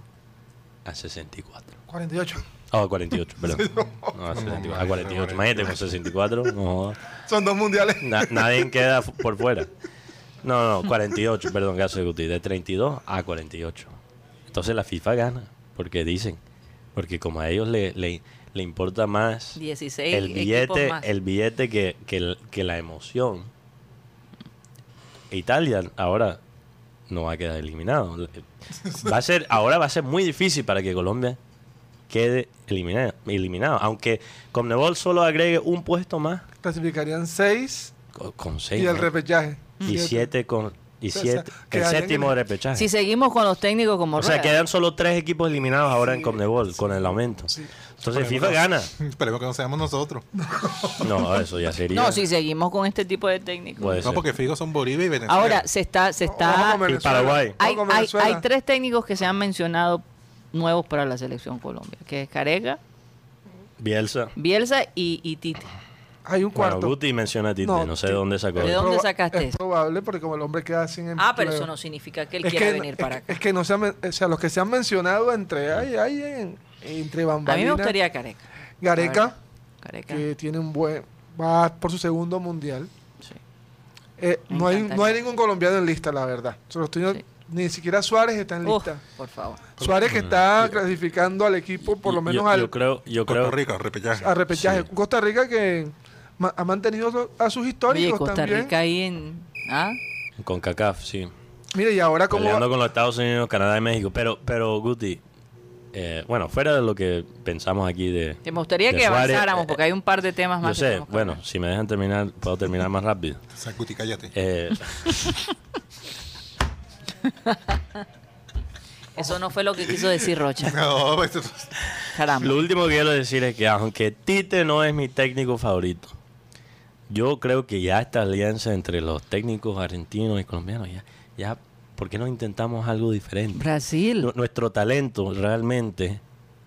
a 64. 48. Ah, a 48, perdón. No, a, 64, a 48. Imagínate con 64. No, jodas. Son dos mundiales. Na- nadie queda por fuera. No, no, 48, perdón, caso de De 32 a 48. Entonces la FIFA gana, porque dicen, porque como a ellos le, le, le importa más 16 el billete, más. el billete que, que, que la emoción. Italia ahora no va a quedar eliminado. Va a ser, ahora va a ser muy difícil para que Colombia quede eliminado, eliminado. Aunque Conmebol solo agregue un puesto más Clasificarían seis con, con seis. y el ¿no? repechaje. y siete con y O sea, siete el séptimo de repechaje. Si seguimos con los técnicos como o sea, Rueda. quedan solo tres equipos eliminados ahora en Conmebol con el aumento. Entonces FIFA gana. (laughs) Esperemos que no seamos nosotros. (laughs) No, eso ya sería. No, si seguimos con este tipo de técnicos. Puede No, ser. porque Figo son Bolivia y Venezuela. Ahora se está, se está. Venezuela. Paraguay. Hay, hay tres técnicos que se han mencionado nuevos para la selección Colombia, que es Careca, Bielsa. Bielsa y, y Tite. Hay un Bueno, cuarto. Guti menciona a Tite, no, No, sé de dónde sacó. ¿De dónde sacaste Es probable porque como el hombre queda sin empleo. Ah, pero eso no significa que él es quiera que, venir es para que- acá. es que no se han, o sea, los que se han mencionado entre ay, ay, en- entre A mí bambalinas. me gustaría Careca. Gareca, Careca. que tiene un buen va por su segundo mundial. Sí. Eh, no hay no hay ningún colombiano en lista, la verdad. Solo estoy- Sí. Ni siquiera Suárez está en lista. por favor. Suárez que está clasificando al equipo por lo Yo- menos yo, al yo creo, yo Costa creo Rica, repechaje. a repechaje. Sí. Costa Rica que ma- ha mantenido a sus Oye, históricos Costa también. Rica ahí en. ¿Ah? con CACAF, sí. Mire, y ahora como Peleando con los Estados Unidos, Canadá y México. Pero, pero Guti, eh, bueno, fuera de lo que pensamos aquí de. Que me gustaría de que Suárez, avanzáramos eh, porque hay un par de temas Yo más. que sé, que bueno, si me dejan terminar, puedo terminar más rápido. Sacuti, cállate. Eh, (laughs) (laughs) Eso no fue lo que quiso decir Rocha. (laughs) No, esto- Caramba. Lo último que quiero decir es que aunque Tite no es mi técnico favorito, yo creo que ya esta alianza entre los técnicos argentinos y colombianos, ya, ya ¿por qué no intentamos algo diferente? Brasil. Nu- Nuestro talento realmente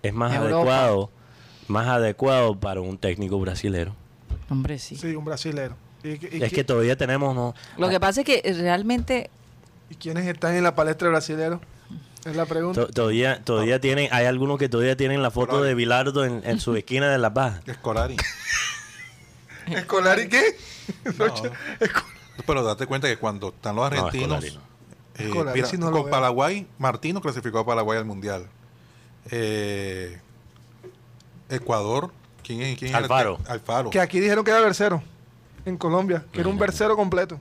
es más Europa. adecuado, más adecuado para un técnico brasilero. Hombre, sí. sí, un brasilero. ¿Y, y- Es que todavía tenemos no, Lo que pasa es que realmente y quiénes están en la palestra de brasileros? Es la pregunta. to- todavía todavía tienen, hay algunos que todavía tienen la foto de Bilardo en, en su esquina de La Paz. Escolari. (laughs) ¿Escolar y qué? No. Pero date cuenta que cuando están los No, argentinos. Escolari no. eh, Escolari mira, sí no con. Paraguay, Martino clasificó a Paraguay al Mundial. Eh, Ecuador, ¿quién es? Quién es el Alfaro. que- Alfaro. Que aquí dijeron que era versero en Colombia, que era un versero completo.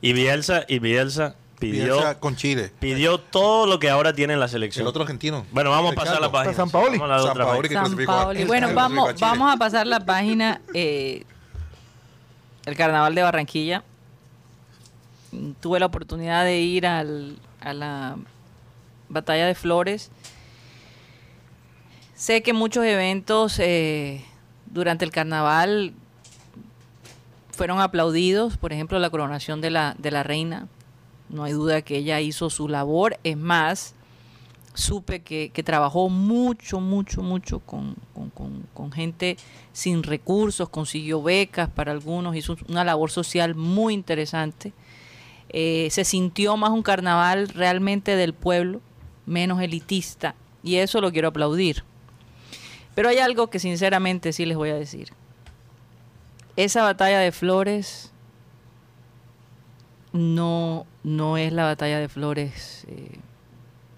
Y Bielsa, y Bielsa pidió, Bielsa con Chile. pidió todo lo que ahora tiene en la selección. El otro argentino. Bueno, vamos a pasar Ricardo. la página. San Paoli. Vamos a la San otra Paoli página. que San clasificó a- Paoli. el- Bueno, vamos, clasificó a Chile. vamos a pasar la página. eh, el Carnaval de Barranquilla. Mm, Tuve la oportunidad de ir al, a la Batalla de Flores. Sé que muchos eventos eh, durante el carnaval fueron aplaudidos. Por ejemplo, la coronación de la, de la reina. No hay duda que ella hizo su labor. Es más, supe que, trabajó mucho, mucho, mucho con gente sin recursos, consiguió becas para algunos, hizo una labor social muy interesante. Eh, se sintió más un carnaval realmente del pueblo, menos elitista, y eso lo quiero aplaudir. Pero hay algo que sinceramente sí les voy a decir. Esa batalla de flores no, no es la batalla de flores eh,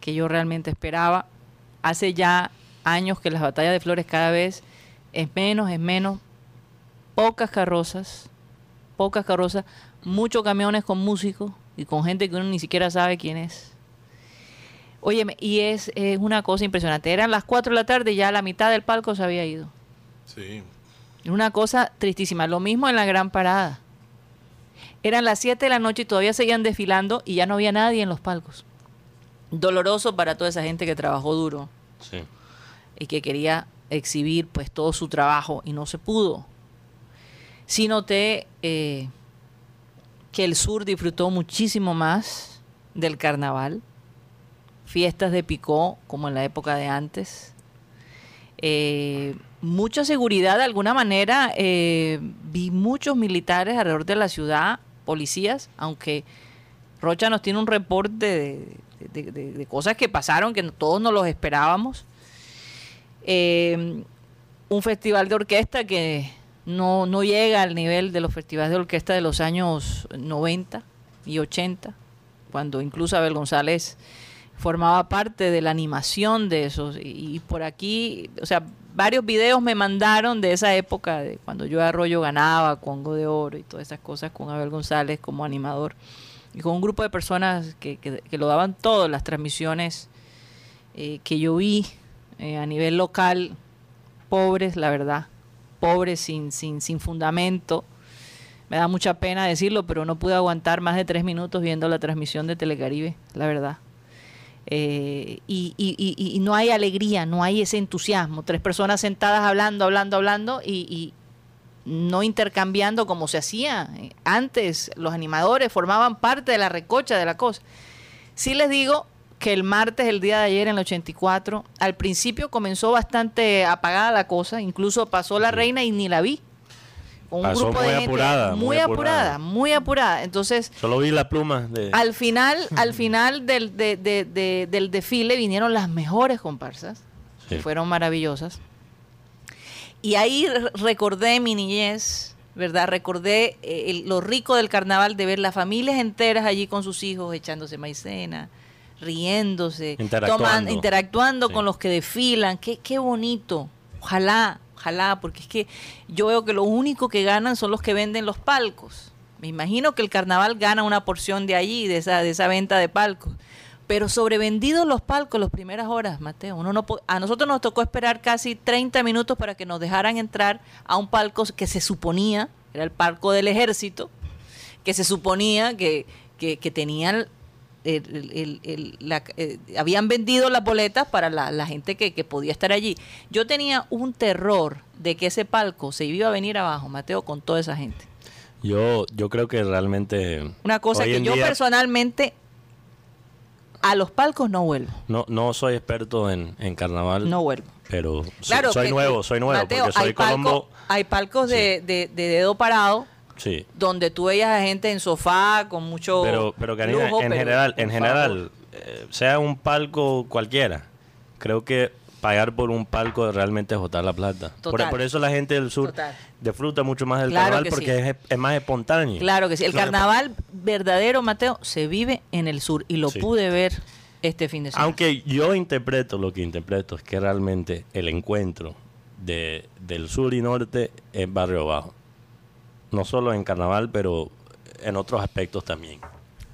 que yo realmente esperaba. Hace ya años que las batallas de flores cada vez es menos, es menos. Pocas carrozas, pocas carrozas, muchos camiones con músicos y con gente que uno ni siquiera sabe quién es. Óyeme, y es, es una cosa impresionante. Eran las 4 de la tarde y ya la mitad del palco se había ido. Sí. Es una cosa tristísima. Lo mismo en la gran parada. Eran las 7 de la noche y todavía seguían desfilando y ya no había nadie en los palcos. Doloroso para toda esa gente que trabajó duro Sí. y que quería exhibir pues todo su trabajo y no se pudo. Sí noté eh, que el sur disfrutó muchísimo más del carnaval, fiestas de picó como en la época de antes, Eh, mucha seguridad de alguna manera, eh, vi muchos militares alrededor de la ciudad, policías, aunque Rocha nos tiene un reporte de, cosas que pasaron que todos no los esperábamos. Eh, un festival de orquesta que no, no llega al nivel de los festivales de orquesta de los años 90 y 80, cuando incluso Abel González formaba parte de la animación de esos. Y, y por aquí, o sea, varios videos me mandaron de esa época, de cuando yo Arroyo ganaba, Congo de Oro y todas esas cosas con Abel González como animador. Y con un grupo de personas que, lo daban todo, las transmisiones eh, que yo vi eh, a nivel local, pobres, la verdad, pobres, sin, sin, sin fundamento. Me da mucha pena decirlo, pero no pude aguantar más de tres minutos viendo la transmisión de Telecaribe, la verdad. Eh, y, y- y- y no hay alegría, no hay ese entusiasmo. Tres personas sentadas hablando, hablando, hablando y, y no intercambiando como se hacía. Eh, Antes los animadores formaban parte de la recocha de la cosa. Sí les digo que el martes, el día de ayer, en el 84, al principio comenzó bastante apagada la cosa, incluso pasó la reina y ni la vi. Con un Pasó grupo muy de gente apurada, muy, muy apurada, apurada. muy apurada. Entonces, Solo vi las plumas de... al final, (laughs) al final del, de- de- de- del desfile vinieron las mejores comparsas, que fueron maravillosas. Y ahí re- recordé mi niñez, ¿verdad? Recordé eh, el- lo rico del carnaval de ver las familias enteras allí con sus hijos echándose maicena, riéndose, Interactuando. toman- interactuando Sí. con los que desfilan. Qué, qué bonito. Ojalá, ojalá, porque es que yo veo que lo único que ganan son los que venden los palcos. Me imagino que el carnaval gana una porción de allí, de esa, de esa venta de palcos. Pero sobrevendidos los palcos las primeras horas, Mateo. Uno no a nosotros nos tocó esperar casi 30 minutos para que nos dejaran entrar a un palco que se suponía, era el palco del ejército, que se suponía que tenían el- la- eh, habían vendido las boletas para la, la gente que, que podía estar allí. Yo tenía un terror de que ese palco se iba a venir abajo, Mateo, con toda esa gente. Yo, yo creo que realmente... Una cosa que yo día personalmente a los palcos no vuelvo. No, no soy experto en, en carnaval. No vuelvo. Pero Claro soy que- nuevo, soy nuevo, Mateo, porque soy hay palco- Colombo. hay palcos de, de- de dedo parado Sí. donde tú veías a gente en sofá con mucho Pero, pero Karina, lujo, en pero, general, en favor. general, eh, sea un palco cualquiera, creo que pagar por un palco realmente es botar la plata. Por, eso la gente del sur Total. disfruta mucho más del Claro carnaval que porque sí. es, es más espontáneo. Claro que sí. El que carnaval verdadero, Mateo, se vive en el sur y lo Sí. pude ver este fin de semana. Aunque yo interpreto lo que interpreto es que realmente el encuentro de, del sur y norte es barrio bajo. No solo en carnaval, pero en otros aspectos también.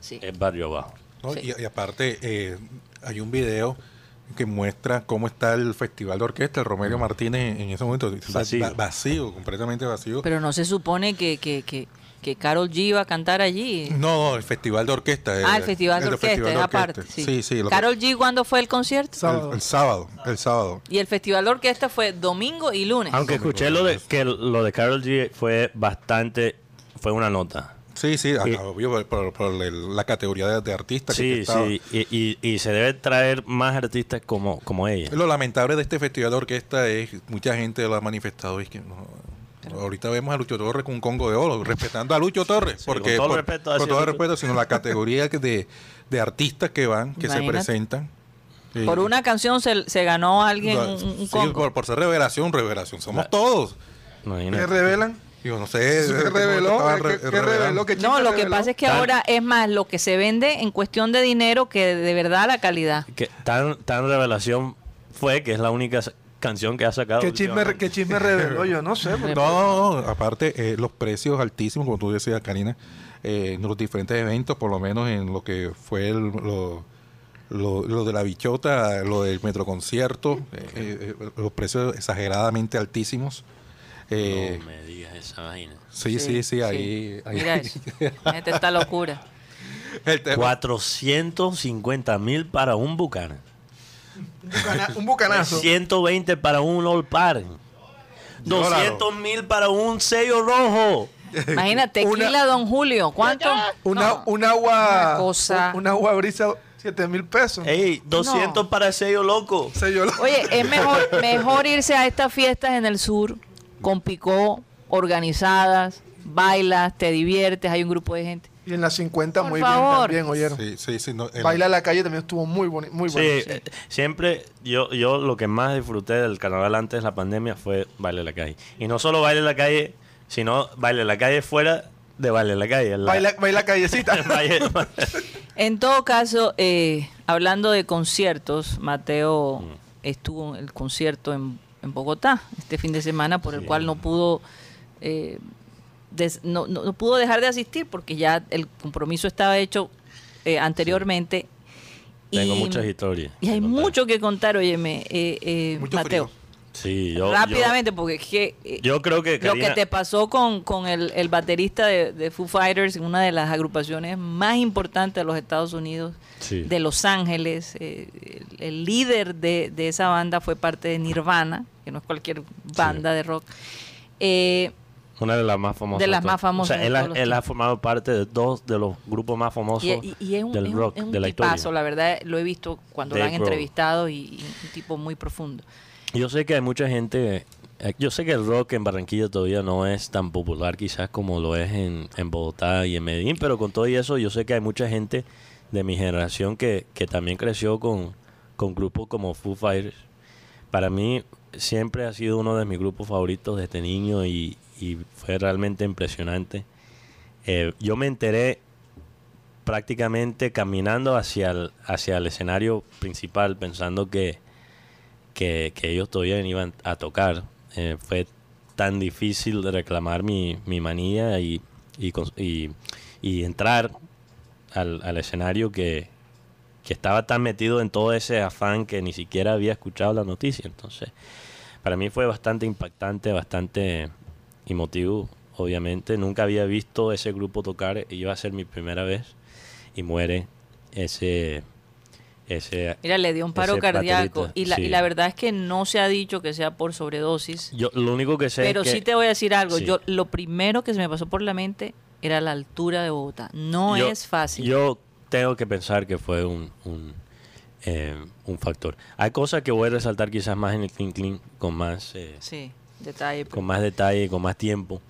Sí. Es barrio bajo. ¿no? Y, y aparte, eh, hay un video que muestra cómo está el festival de orquesta, el Romelio Martínez en ese momento. Vacío. Va- vacío, completamente vacío. Pero no se supone que, que, que, que Carol G iba a cantar allí. No, no, el festival de orquesta. ah, el festival de el orquesta, festival es de aparte. orquesta. Sí. Sí, sí. Carol G, ¿cuándo fue el concierto? el, el sábado, el sábado. Y el festival de orquesta fue domingo y lunes. Aunque escuché lo de que lo de Carol G fue bastante, fue una nota. Sí, sí, Y- obvio, por, por- por el- la categoría de, de artista que Sí, estaba. sí, y, y- y se debe traer más artistas como, como ella. Lo lamentable de este festival de orquesta es mucha gente lo ha manifestado es que no, ahorita vemos a Lucho Torres con un congo de oro, respetando a Lucho Torres, porque con todo por- el respeto con hacia todo el respeto, sino la categoría que de, de artistas que van, que Imagínate. se presentan. Sí. Por una canción se, se ganó alguien un, un sí, Congo. por, por ser revelación, revelación, somos todos. ¿Qué revelan? Digo, no sé. ¿Qué reveló? estaban ¿Qué- re- qué revelando. reveló? ¿Qué No, lo que pasa es que Tan- ahora es más lo que se vende en cuestión de dinero que de verdad la calidad. Que tan, tan revelación fue que es la única canción que ha sacado. ¿Qué chisme. ¿Qué chisme reveló? Yo no sé. porque- No, no, no, aparte, eh, los precios altísimos, como tú decías, Karina, eh, en los diferentes eventos, por lo menos en lo que fue el- lo, lo- lo de la bichota, lo del metroconcierto, eh, eh, los precios exageradamente altísimos. Eh, No me digas esa vaina. sí, sí, sí, ahí. ahí- Mira esta locura. (laughs) El tema- 450 mil para un Bucana. Un bucana- un bucanazo. 120 para un All Par. 200 mil para un sello rojo. Imagínate, tequila Don Julio, ¿cuánto? Una, No. un agua. Una cosa. un- Una agua brisa, 7 mil pesos. Ey, 200 para el sello loco. Sello Oye, es mejor, mejor irse a estas fiestas en el sur con picó, organizadas, bailas, te diviertes, hay un grupo de gente. Y en las 50 Por muy favor. bien también, oyeron. Sí, sí, sí. no, el- Baila a la calle también estuvo muy bonito. Muy Sí, bueno. eh, siempre yo, yo lo que más disfruté del carnaval antes de la pandemia fue baile en la calle. Y no solo baile en la calle, sino baile en la calle fuera de baile en la calle. La- Baila, baila callecita. (laughs) (laughs) En todo caso, eh, hablando de conciertos, Mateo estuvo en el concierto en, en Bogotá este fin de semana, por el cual no pudo eh, des- no, no- no pudo dejar de asistir porque ya el compromiso estaba hecho eh, anteriormente. Tengo Y- muchas historias. Y hay contar. mucho que contar, óyeme, eh, eh, Mateo. frío. Sí, yo, rápidamente, porque es que eh, yo, creo que lo que te pasó con, con el, el baterista de, de Foo Fighters, una de las agrupaciones más importantes de los Estados Unidos, Sí. de Los Ángeles, eh, el, el líder de, de esa banda fue parte de Nirvana, que no es cualquier banda de rock. Eh, Una de las más famosas. De las más famosas O sea, de él, ha, él formado parte de dos de los grupos más famosos y, y- y es un, del es un- rock es un de la tipazo, historia. la verdad, lo he visto cuando lo han Grohl. entrevistado y, y un tipo muy profundo. Yo sé que hay mucha gente. eh, Yo sé que el rock en Barranquilla todavía no es tan popular, quizás como lo es en, en Bogotá y en Medellín, pero con todo y eso, yo sé que hay mucha gente de mi generación que, que también creció con, con grupos como Foo Fighters. Para mí, siempre ha sido uno de mis grupos favoritos desde niño y, y fue realmente impresionante. Eh, yo me enteré prácticamente caminando hacia el, hacia el escenario principal, pensando que, que, ellos todavía iban a tocar. Eh, fue tan difícil de reclamar mi, mi manía y- y entrar al, al escenario que, que estaba tan metido en todo ese afán que ni siquiera había escuchado la noticia. Entonces, para mí fue bastante impactante, bastante emotivo, obviamente. Nunca había visto ese grupo tocar, iba a ser mi primera vez y muere ese... ese Mira, le dio un paro cardíaco y la, Sí. y la verdad es que no se ha dicho que sea por sobredosis. Yo lo único que sé Pero es que... sí te voy a decir algo. Sí. Yo lo primero que se me pasó por la mente era la altura de Bogotá. No Yo- es fácil. Yo tengo que pensar que fue un, un, eh, un factor. Hay cosas que voy a resaltar quizás más en el Clean Clean con más, eh, sí, detalle. con más detalle, con más tiempo.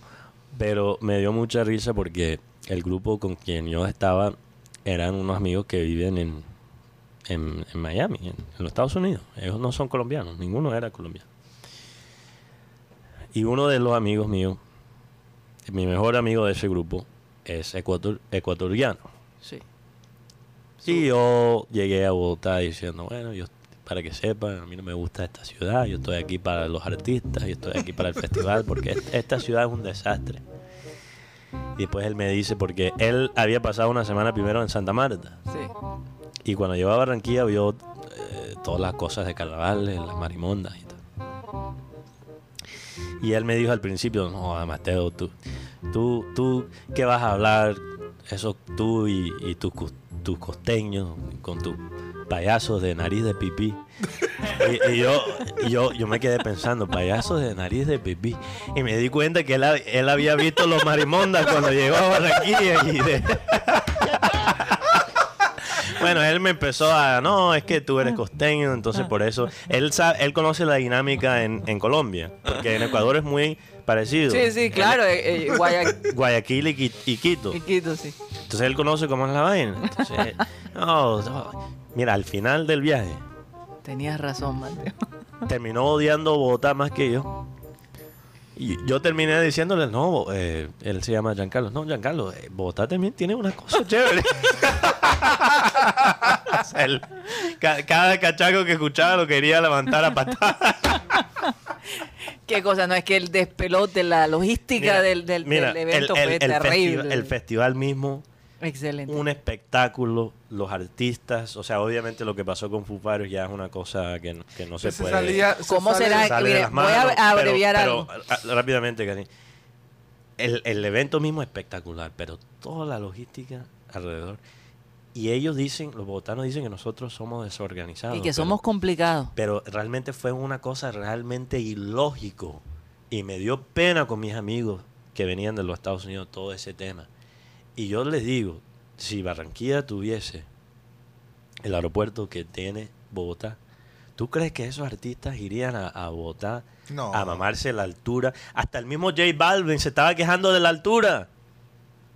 Pero me dio mucha risa porque el grupo con quien yo estaba eran unos amigos que viven en, en, en Miami, en, en los Estados Unidos. Ellos no son colombianos, ninguno era colombiano. Y uno de los amigos míos, mi mejor amigo de ese grupo, es ecuator- ecuatoriano. Sí. Y yo llegué a Bogotá diciendo, bueno, yo para que sepan, a mí no me gusta esta ciudad, yo estoy aquí para los artistas, yo estoy aquí para el festival, porque est- esta ciudad es un desastre. Y después él me dice, porque él había pasado una semana primero en Santa Marta, Sí. y cuando llegó a Barranquilla vio eh, todas las cosas de carnaval, las marimondas y tal. Y él me dijo al principio, no, Mateo, tú, tú, tú, ¿qué vas a hablar? Eso tú y, y tus, tus costeños con tu payasos de nariz de pipí. Y, y yo, yo, yo me quedé pensando, payasos de nariz de pipí. Y me di cuenta que él, él había visto los marimondas cuando llegó a Barranquilla. Y de- Bueno, él me empezó a, no, es que tú eres costeño, entonces por eso, él sabe, él conoce la dinámica en, en Colombia, porque en Ecuador es muy parecido. Sí, sí, claro. eh, eh, Guaya- (laughs) Guayaquil y, Qui- y Quito. y Quito, sí. Entonces él conoce cómo es la vaina. Entonces, (laughs) no, no. mira, al final del viaje Tenías razón, Mateo. (laughs) terminó odiando Bogotá más que yo. Y yo terminé diciéndole, no, eh, él se llama Giancarlo. No, Giancarlo, eh, Bogotá también tiene una cosa chévere. O sea, él, ca- cada cachaco que escuchaba lo quería levantar a patada. Qué cosa, no es que el despelote, la logística Mira, del, del, mira, del evento el- el- fue el terrible. festival- el festival mismo Excelente. un espectáculo, los artistas, o sea, obviamente lo que pasó con Fighters ya es una cosa que, no- que no se Se puede... salía- se ¿Cómo sale- será? sale las voy a manos, abreviar pero, algo. pero, a- rápidamente, Karin. El, el evento mismo es espectacular, pero toda la logística alrededor. Y ellos dicen, los bogotanos dicen que nosotros somos desorganizados. Y que pero- somos complicados. pero realmente fue una cosa realmente ilógico. Y me dio pena con mis amigos que venían de los Estados Unidos todo ese tema. Y yo les digo, si Barranquilla tuviese el aeropuerto que tiene Bogotá, ¿tú crees que esos artistas irían a, a Bogotá No. a mamarse la altura? Hasta el mismo J Balvin se estaba quejando de la altura.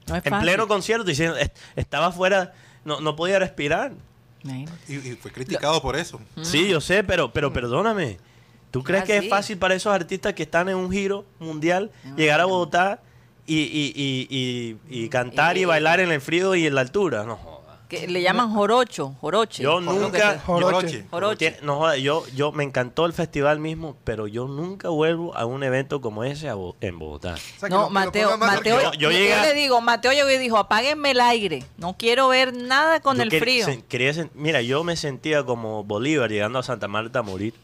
No es En fácil. pleno concierto, diciendo, "Est- estaba fuera, no, no podía respirar. Y, y fue criticado por eso. Sí, yo sé, pero, pero perdóname. ¿Tú crees que es fácil para esos artistas que están en un giro mundial llegar a Bogotá y, y, y, y, y cantar y, Y- bailar en el frío y en la altura? No. Que le llaman jorocho, joroche. Yo nunca. Joroche. Joroche. Tiene- No joda, yo, yo me encantó el festival mismo, pero yo nunca vuelvo a un evento como ese a Bo- en Bogotá. O sea, No, Mateo, Mateo, Yo- yo yo, llegué le digo, Mateo llegó y dijo, apáguenme el aire, no quiero ver nada con el frío. se- quería sen- mira, yo me sentía como Bolívar llegando a Santa Marta a morir.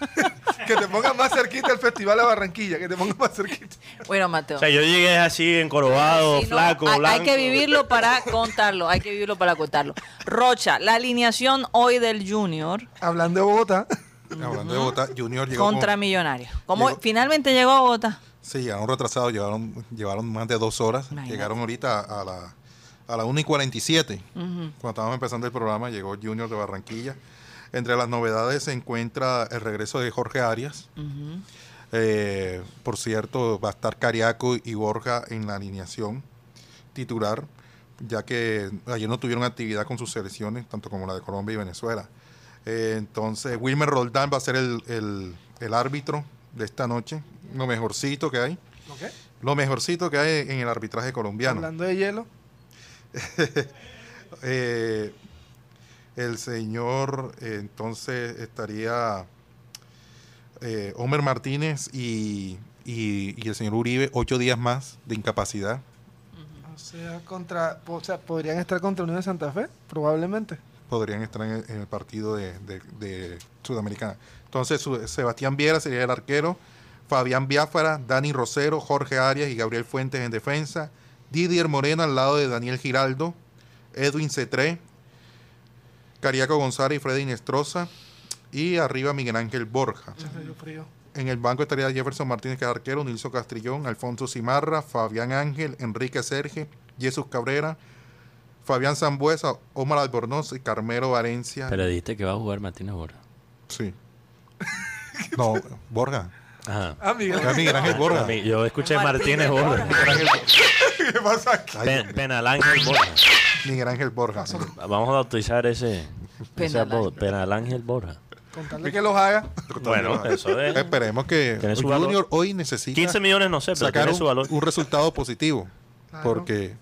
(laughs) Que te ponga más cerquita el festival de Barranquilla, que te ponga más cerquita. Bueno, Mateo. O sea, yo llegué así encorvado, Sí, no, flaco, hay, hay blanco. que vivirlo para contarlo, hay que vivirlo para contarlo. Rocha, la alineación hoy del Junior Hablando de Bogotá, Hablando de Bogotá, Junior llegó contra con- Millonarios. ¿Cómo llegó- finalmente llegó a Bogotá? Sí, llegaron retrasados, llevaron, llevaron más de dos horas. Imagínate. Llegaron ahorita a la, a la 1 y 47. Ujú. Cuando estábamos empezando el programa, llegó Junior de Barranquilla. Entre las novedades se encuentra el regreso de Jorge Arias. Eh, por cierto, va a estar Cariaco y Borja en la alineación titular, ya que ayer no tuvieron actividad con sus selecciones, tanto como la de Colombia y Venezuela. Eh, entonces, Wilmer Roldán va a ser el, el- el árbitro de esta noche, lo mejorcito que hay, ¿ok? lo mejorcito que hay en el arbitraje colombiano. hablando de hielo, (laughs) Eh, el señor eh, entonces estaría eh, Homer Martínez y, y- y el señor Uribe ocho días más de incapacidad. o sea, contra, o sea, podrían estar contra Unión de Santa Fe, probablemente. Podrían estar en el, en el partido de, de- de Sudamericana. Entonces su- Sebastián Viera sería el arquero, Fabián Biafara, Dani Rosero, Jorge Arias y Gabriel Fuentes en defensa, Didier Moreno al lado de Daniel Giraldo, Edwin Cetré, Cariaco González y Freddy Nestroza y arriba Miguel Ángel Borja. En el banco estaría Jefferson Martínez, que es arquero, Nilson Castrillón, Alfonso Cimarra, Fabián Ángel, Enrique Serge, Jesús Cabrera, Fabián Zambuesa, Omar Albornoz y Carmelo Valencia. Pero dijiste que va a jugar Martínez Borja. Sí. (laughs) No, Borja. Ajá. Ah, Miguel. Miguel Ángel Borja. Yo escuché Martínez Borja. (laughs) ¿Qué pasa aquí? Pen- Penalángel Borja. Miguel Ángel Borja. Vamos a bautizar ese, ese Penalángel. apodo. Penalángel Borja. Contarle que los haga. Bueno, eso es. Esperemos que Tiene su Junior valor. hoy necesita 15 millones no sé, pero sacar tiene un, su valor. un resultado positivo. Claro. Porque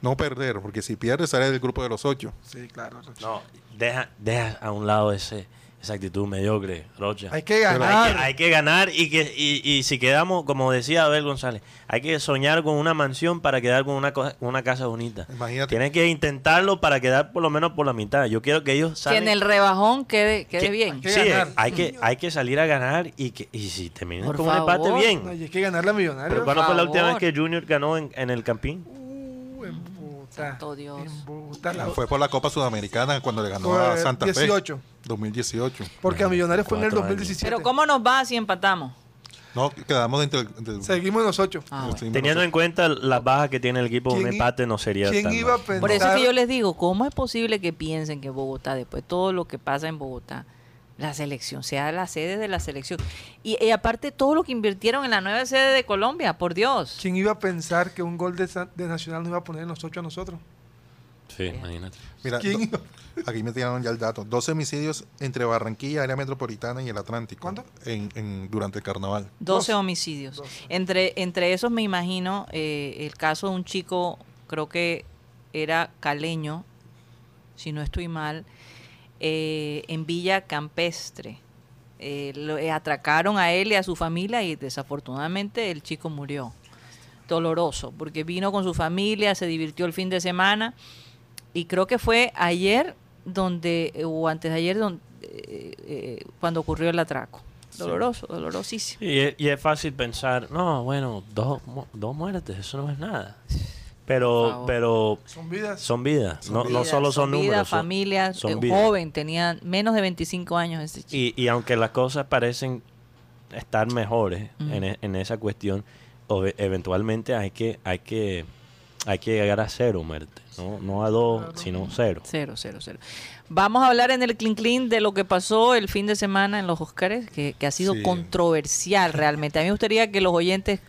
no perder, porque si pierde sale del grupo de los ocho. Sí, claro. No, deja, deja a un lado ese, esa actitud mediocre, Rocha. Hay que Hay ganar. que, hay que ganar y que y, y si quedamos, como decía Abel González, hay que soñar con una mansión para quedar con una, cosa- una casa bonita. Imagínate. Tienes que intentarlo para quedar por lo menos por la mitad. Yo quiero que ellos Que salgan. en el rebajón quede, quede que- bien. que sí, ganar. hay que, hay que salir a ganar y que y si terminan Por con un empate bien. No, y hay que ganar la millonaria. Pero ¿cuándo fue la última vez que Junior ganó en, en el Campín? Uh, en. Santo Dios. En Bogotá, la- Fue por la Copa Sudamericana cuando le ganó Fue a Santa 18. Fe. 2018. porque a Millonarios fue en el Cuatro años. 2017. Pero ¿cómo nos va si empatamos? No, quedamos dentro del... Seguimos en los ocho. Ah, bueno. seguimos Teniendo en nosotros. cuenta las bajas que tiene el equipo, un ¿Quién i- empate no sería ¿Quién tan iba a pensar? Por eso es que yo les digo, ¿cómo es posible que piensen que Bogotá, después de todo lo que pasa en Bogotá, la selección sea la sede de la selección? Y, y aparte todo lo que invirtieron en la nueva sede de Colombia, por Dios. ¿Quién iba a pensar que un gol de, Nacional nos iba a poner en los ocho a nosotros? Sí, imagínate. Mira, ¿Quién do- iba? aquí me tiraron ya el dato. 12 homicidios entre Barranquilla, área metropolitana y el Atlántico. ¿Cuánto? En, en- durante el carnaval. 12 Dos. homicidios. Entre, entre esos me imagino eh, el caso de un chico, creo que era caleño, si no estoy mal, eh, en Villa Campestre. Eh, lo eh, atracaron a él y a su familia y desafortunadamente el chico murió. Doloroso, porque vino con su familia, se divirtió el fin de semana y creo que fue ayer donde, o antes de ayer, donde, eh, eh, cuando ocurrió el atraco. Doloroso, dolorosísimo. Y es, y es fácil pensar, no, bueno, dos, dos muertes, eso no es nada. Pero, pero Son vidas. son vidas, Son no, no solo son, números. son- familias, son eh, vidas. joven, tenían menos de 25 años ese chico. Y, y aunque las cosas parecen estar mejores Mm. en, e- en esa cuestión, o- eventualmente hay que, hay que, hay que llegar a cero muerte, no, no a dos, sino cero. Cero, cero, cero. Vamos a hablar en el Clean Clean de lo que pasó el fin de semana en los Oscars, que, que ha sido Sí. controversial realmente. A mí me gustaría que los oyentes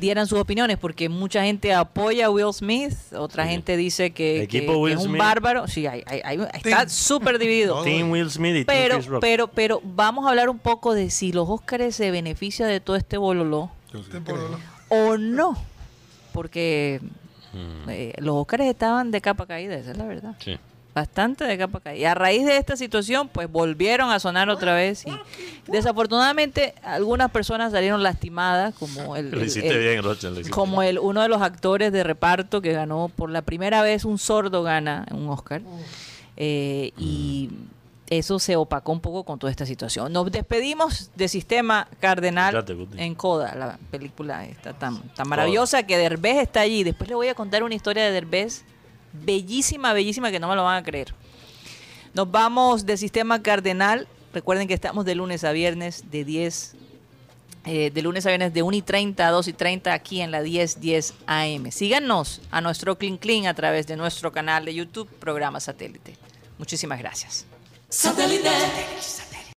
dieran sus opiniones, porque mucha gente apoya a Will Smith, otra Sí. gente dice que, es un Smith. bárbaro. Sí, hay, hay- hay- está Team. súper dividido. (laughs) Team Will Smith y Team pero, Chris Rock. pero, pero vamos a hablar un poco de si los Oscars se beneficia de todo este bololó Yo sí Te creo. puedo- o no. Porque Mm, eh, los Oscars estaban de capa caída, esa es la verdad. sí. Bastante de capa caída. Y a raíz de esta situación, pues volvieron a sonar otra vez. Y desafortunadamente, algunas personas salieron lastimadas, como el, Lo el- hiciste el- bien, Rocha. lo hiciste como el uno de los actores de reparto que ganó por la primera vez un sordo gana un Oscar. Eh, y eso se opacó un poco con toda esta situación. Nos despedimos de Sistema Cardenal Fíjate, en Coda, la película está tan, tan maravillosa que Derbez está allí. Después le voy a contar una historia de Derbez bellísima, bellísima que no me lo van a creer. Nos vamos de Sistema Cardenal. Recuerden que estamos de lunes a viernes de 10 eh, de lunes a viernes de 1 y 30 a 2 y 30 aquí en la 1010 AM. Síganos a nuestro Clean Clean a través de nuestro canal de YouTube, programa satélite. Muchísimas gracias. Satellite.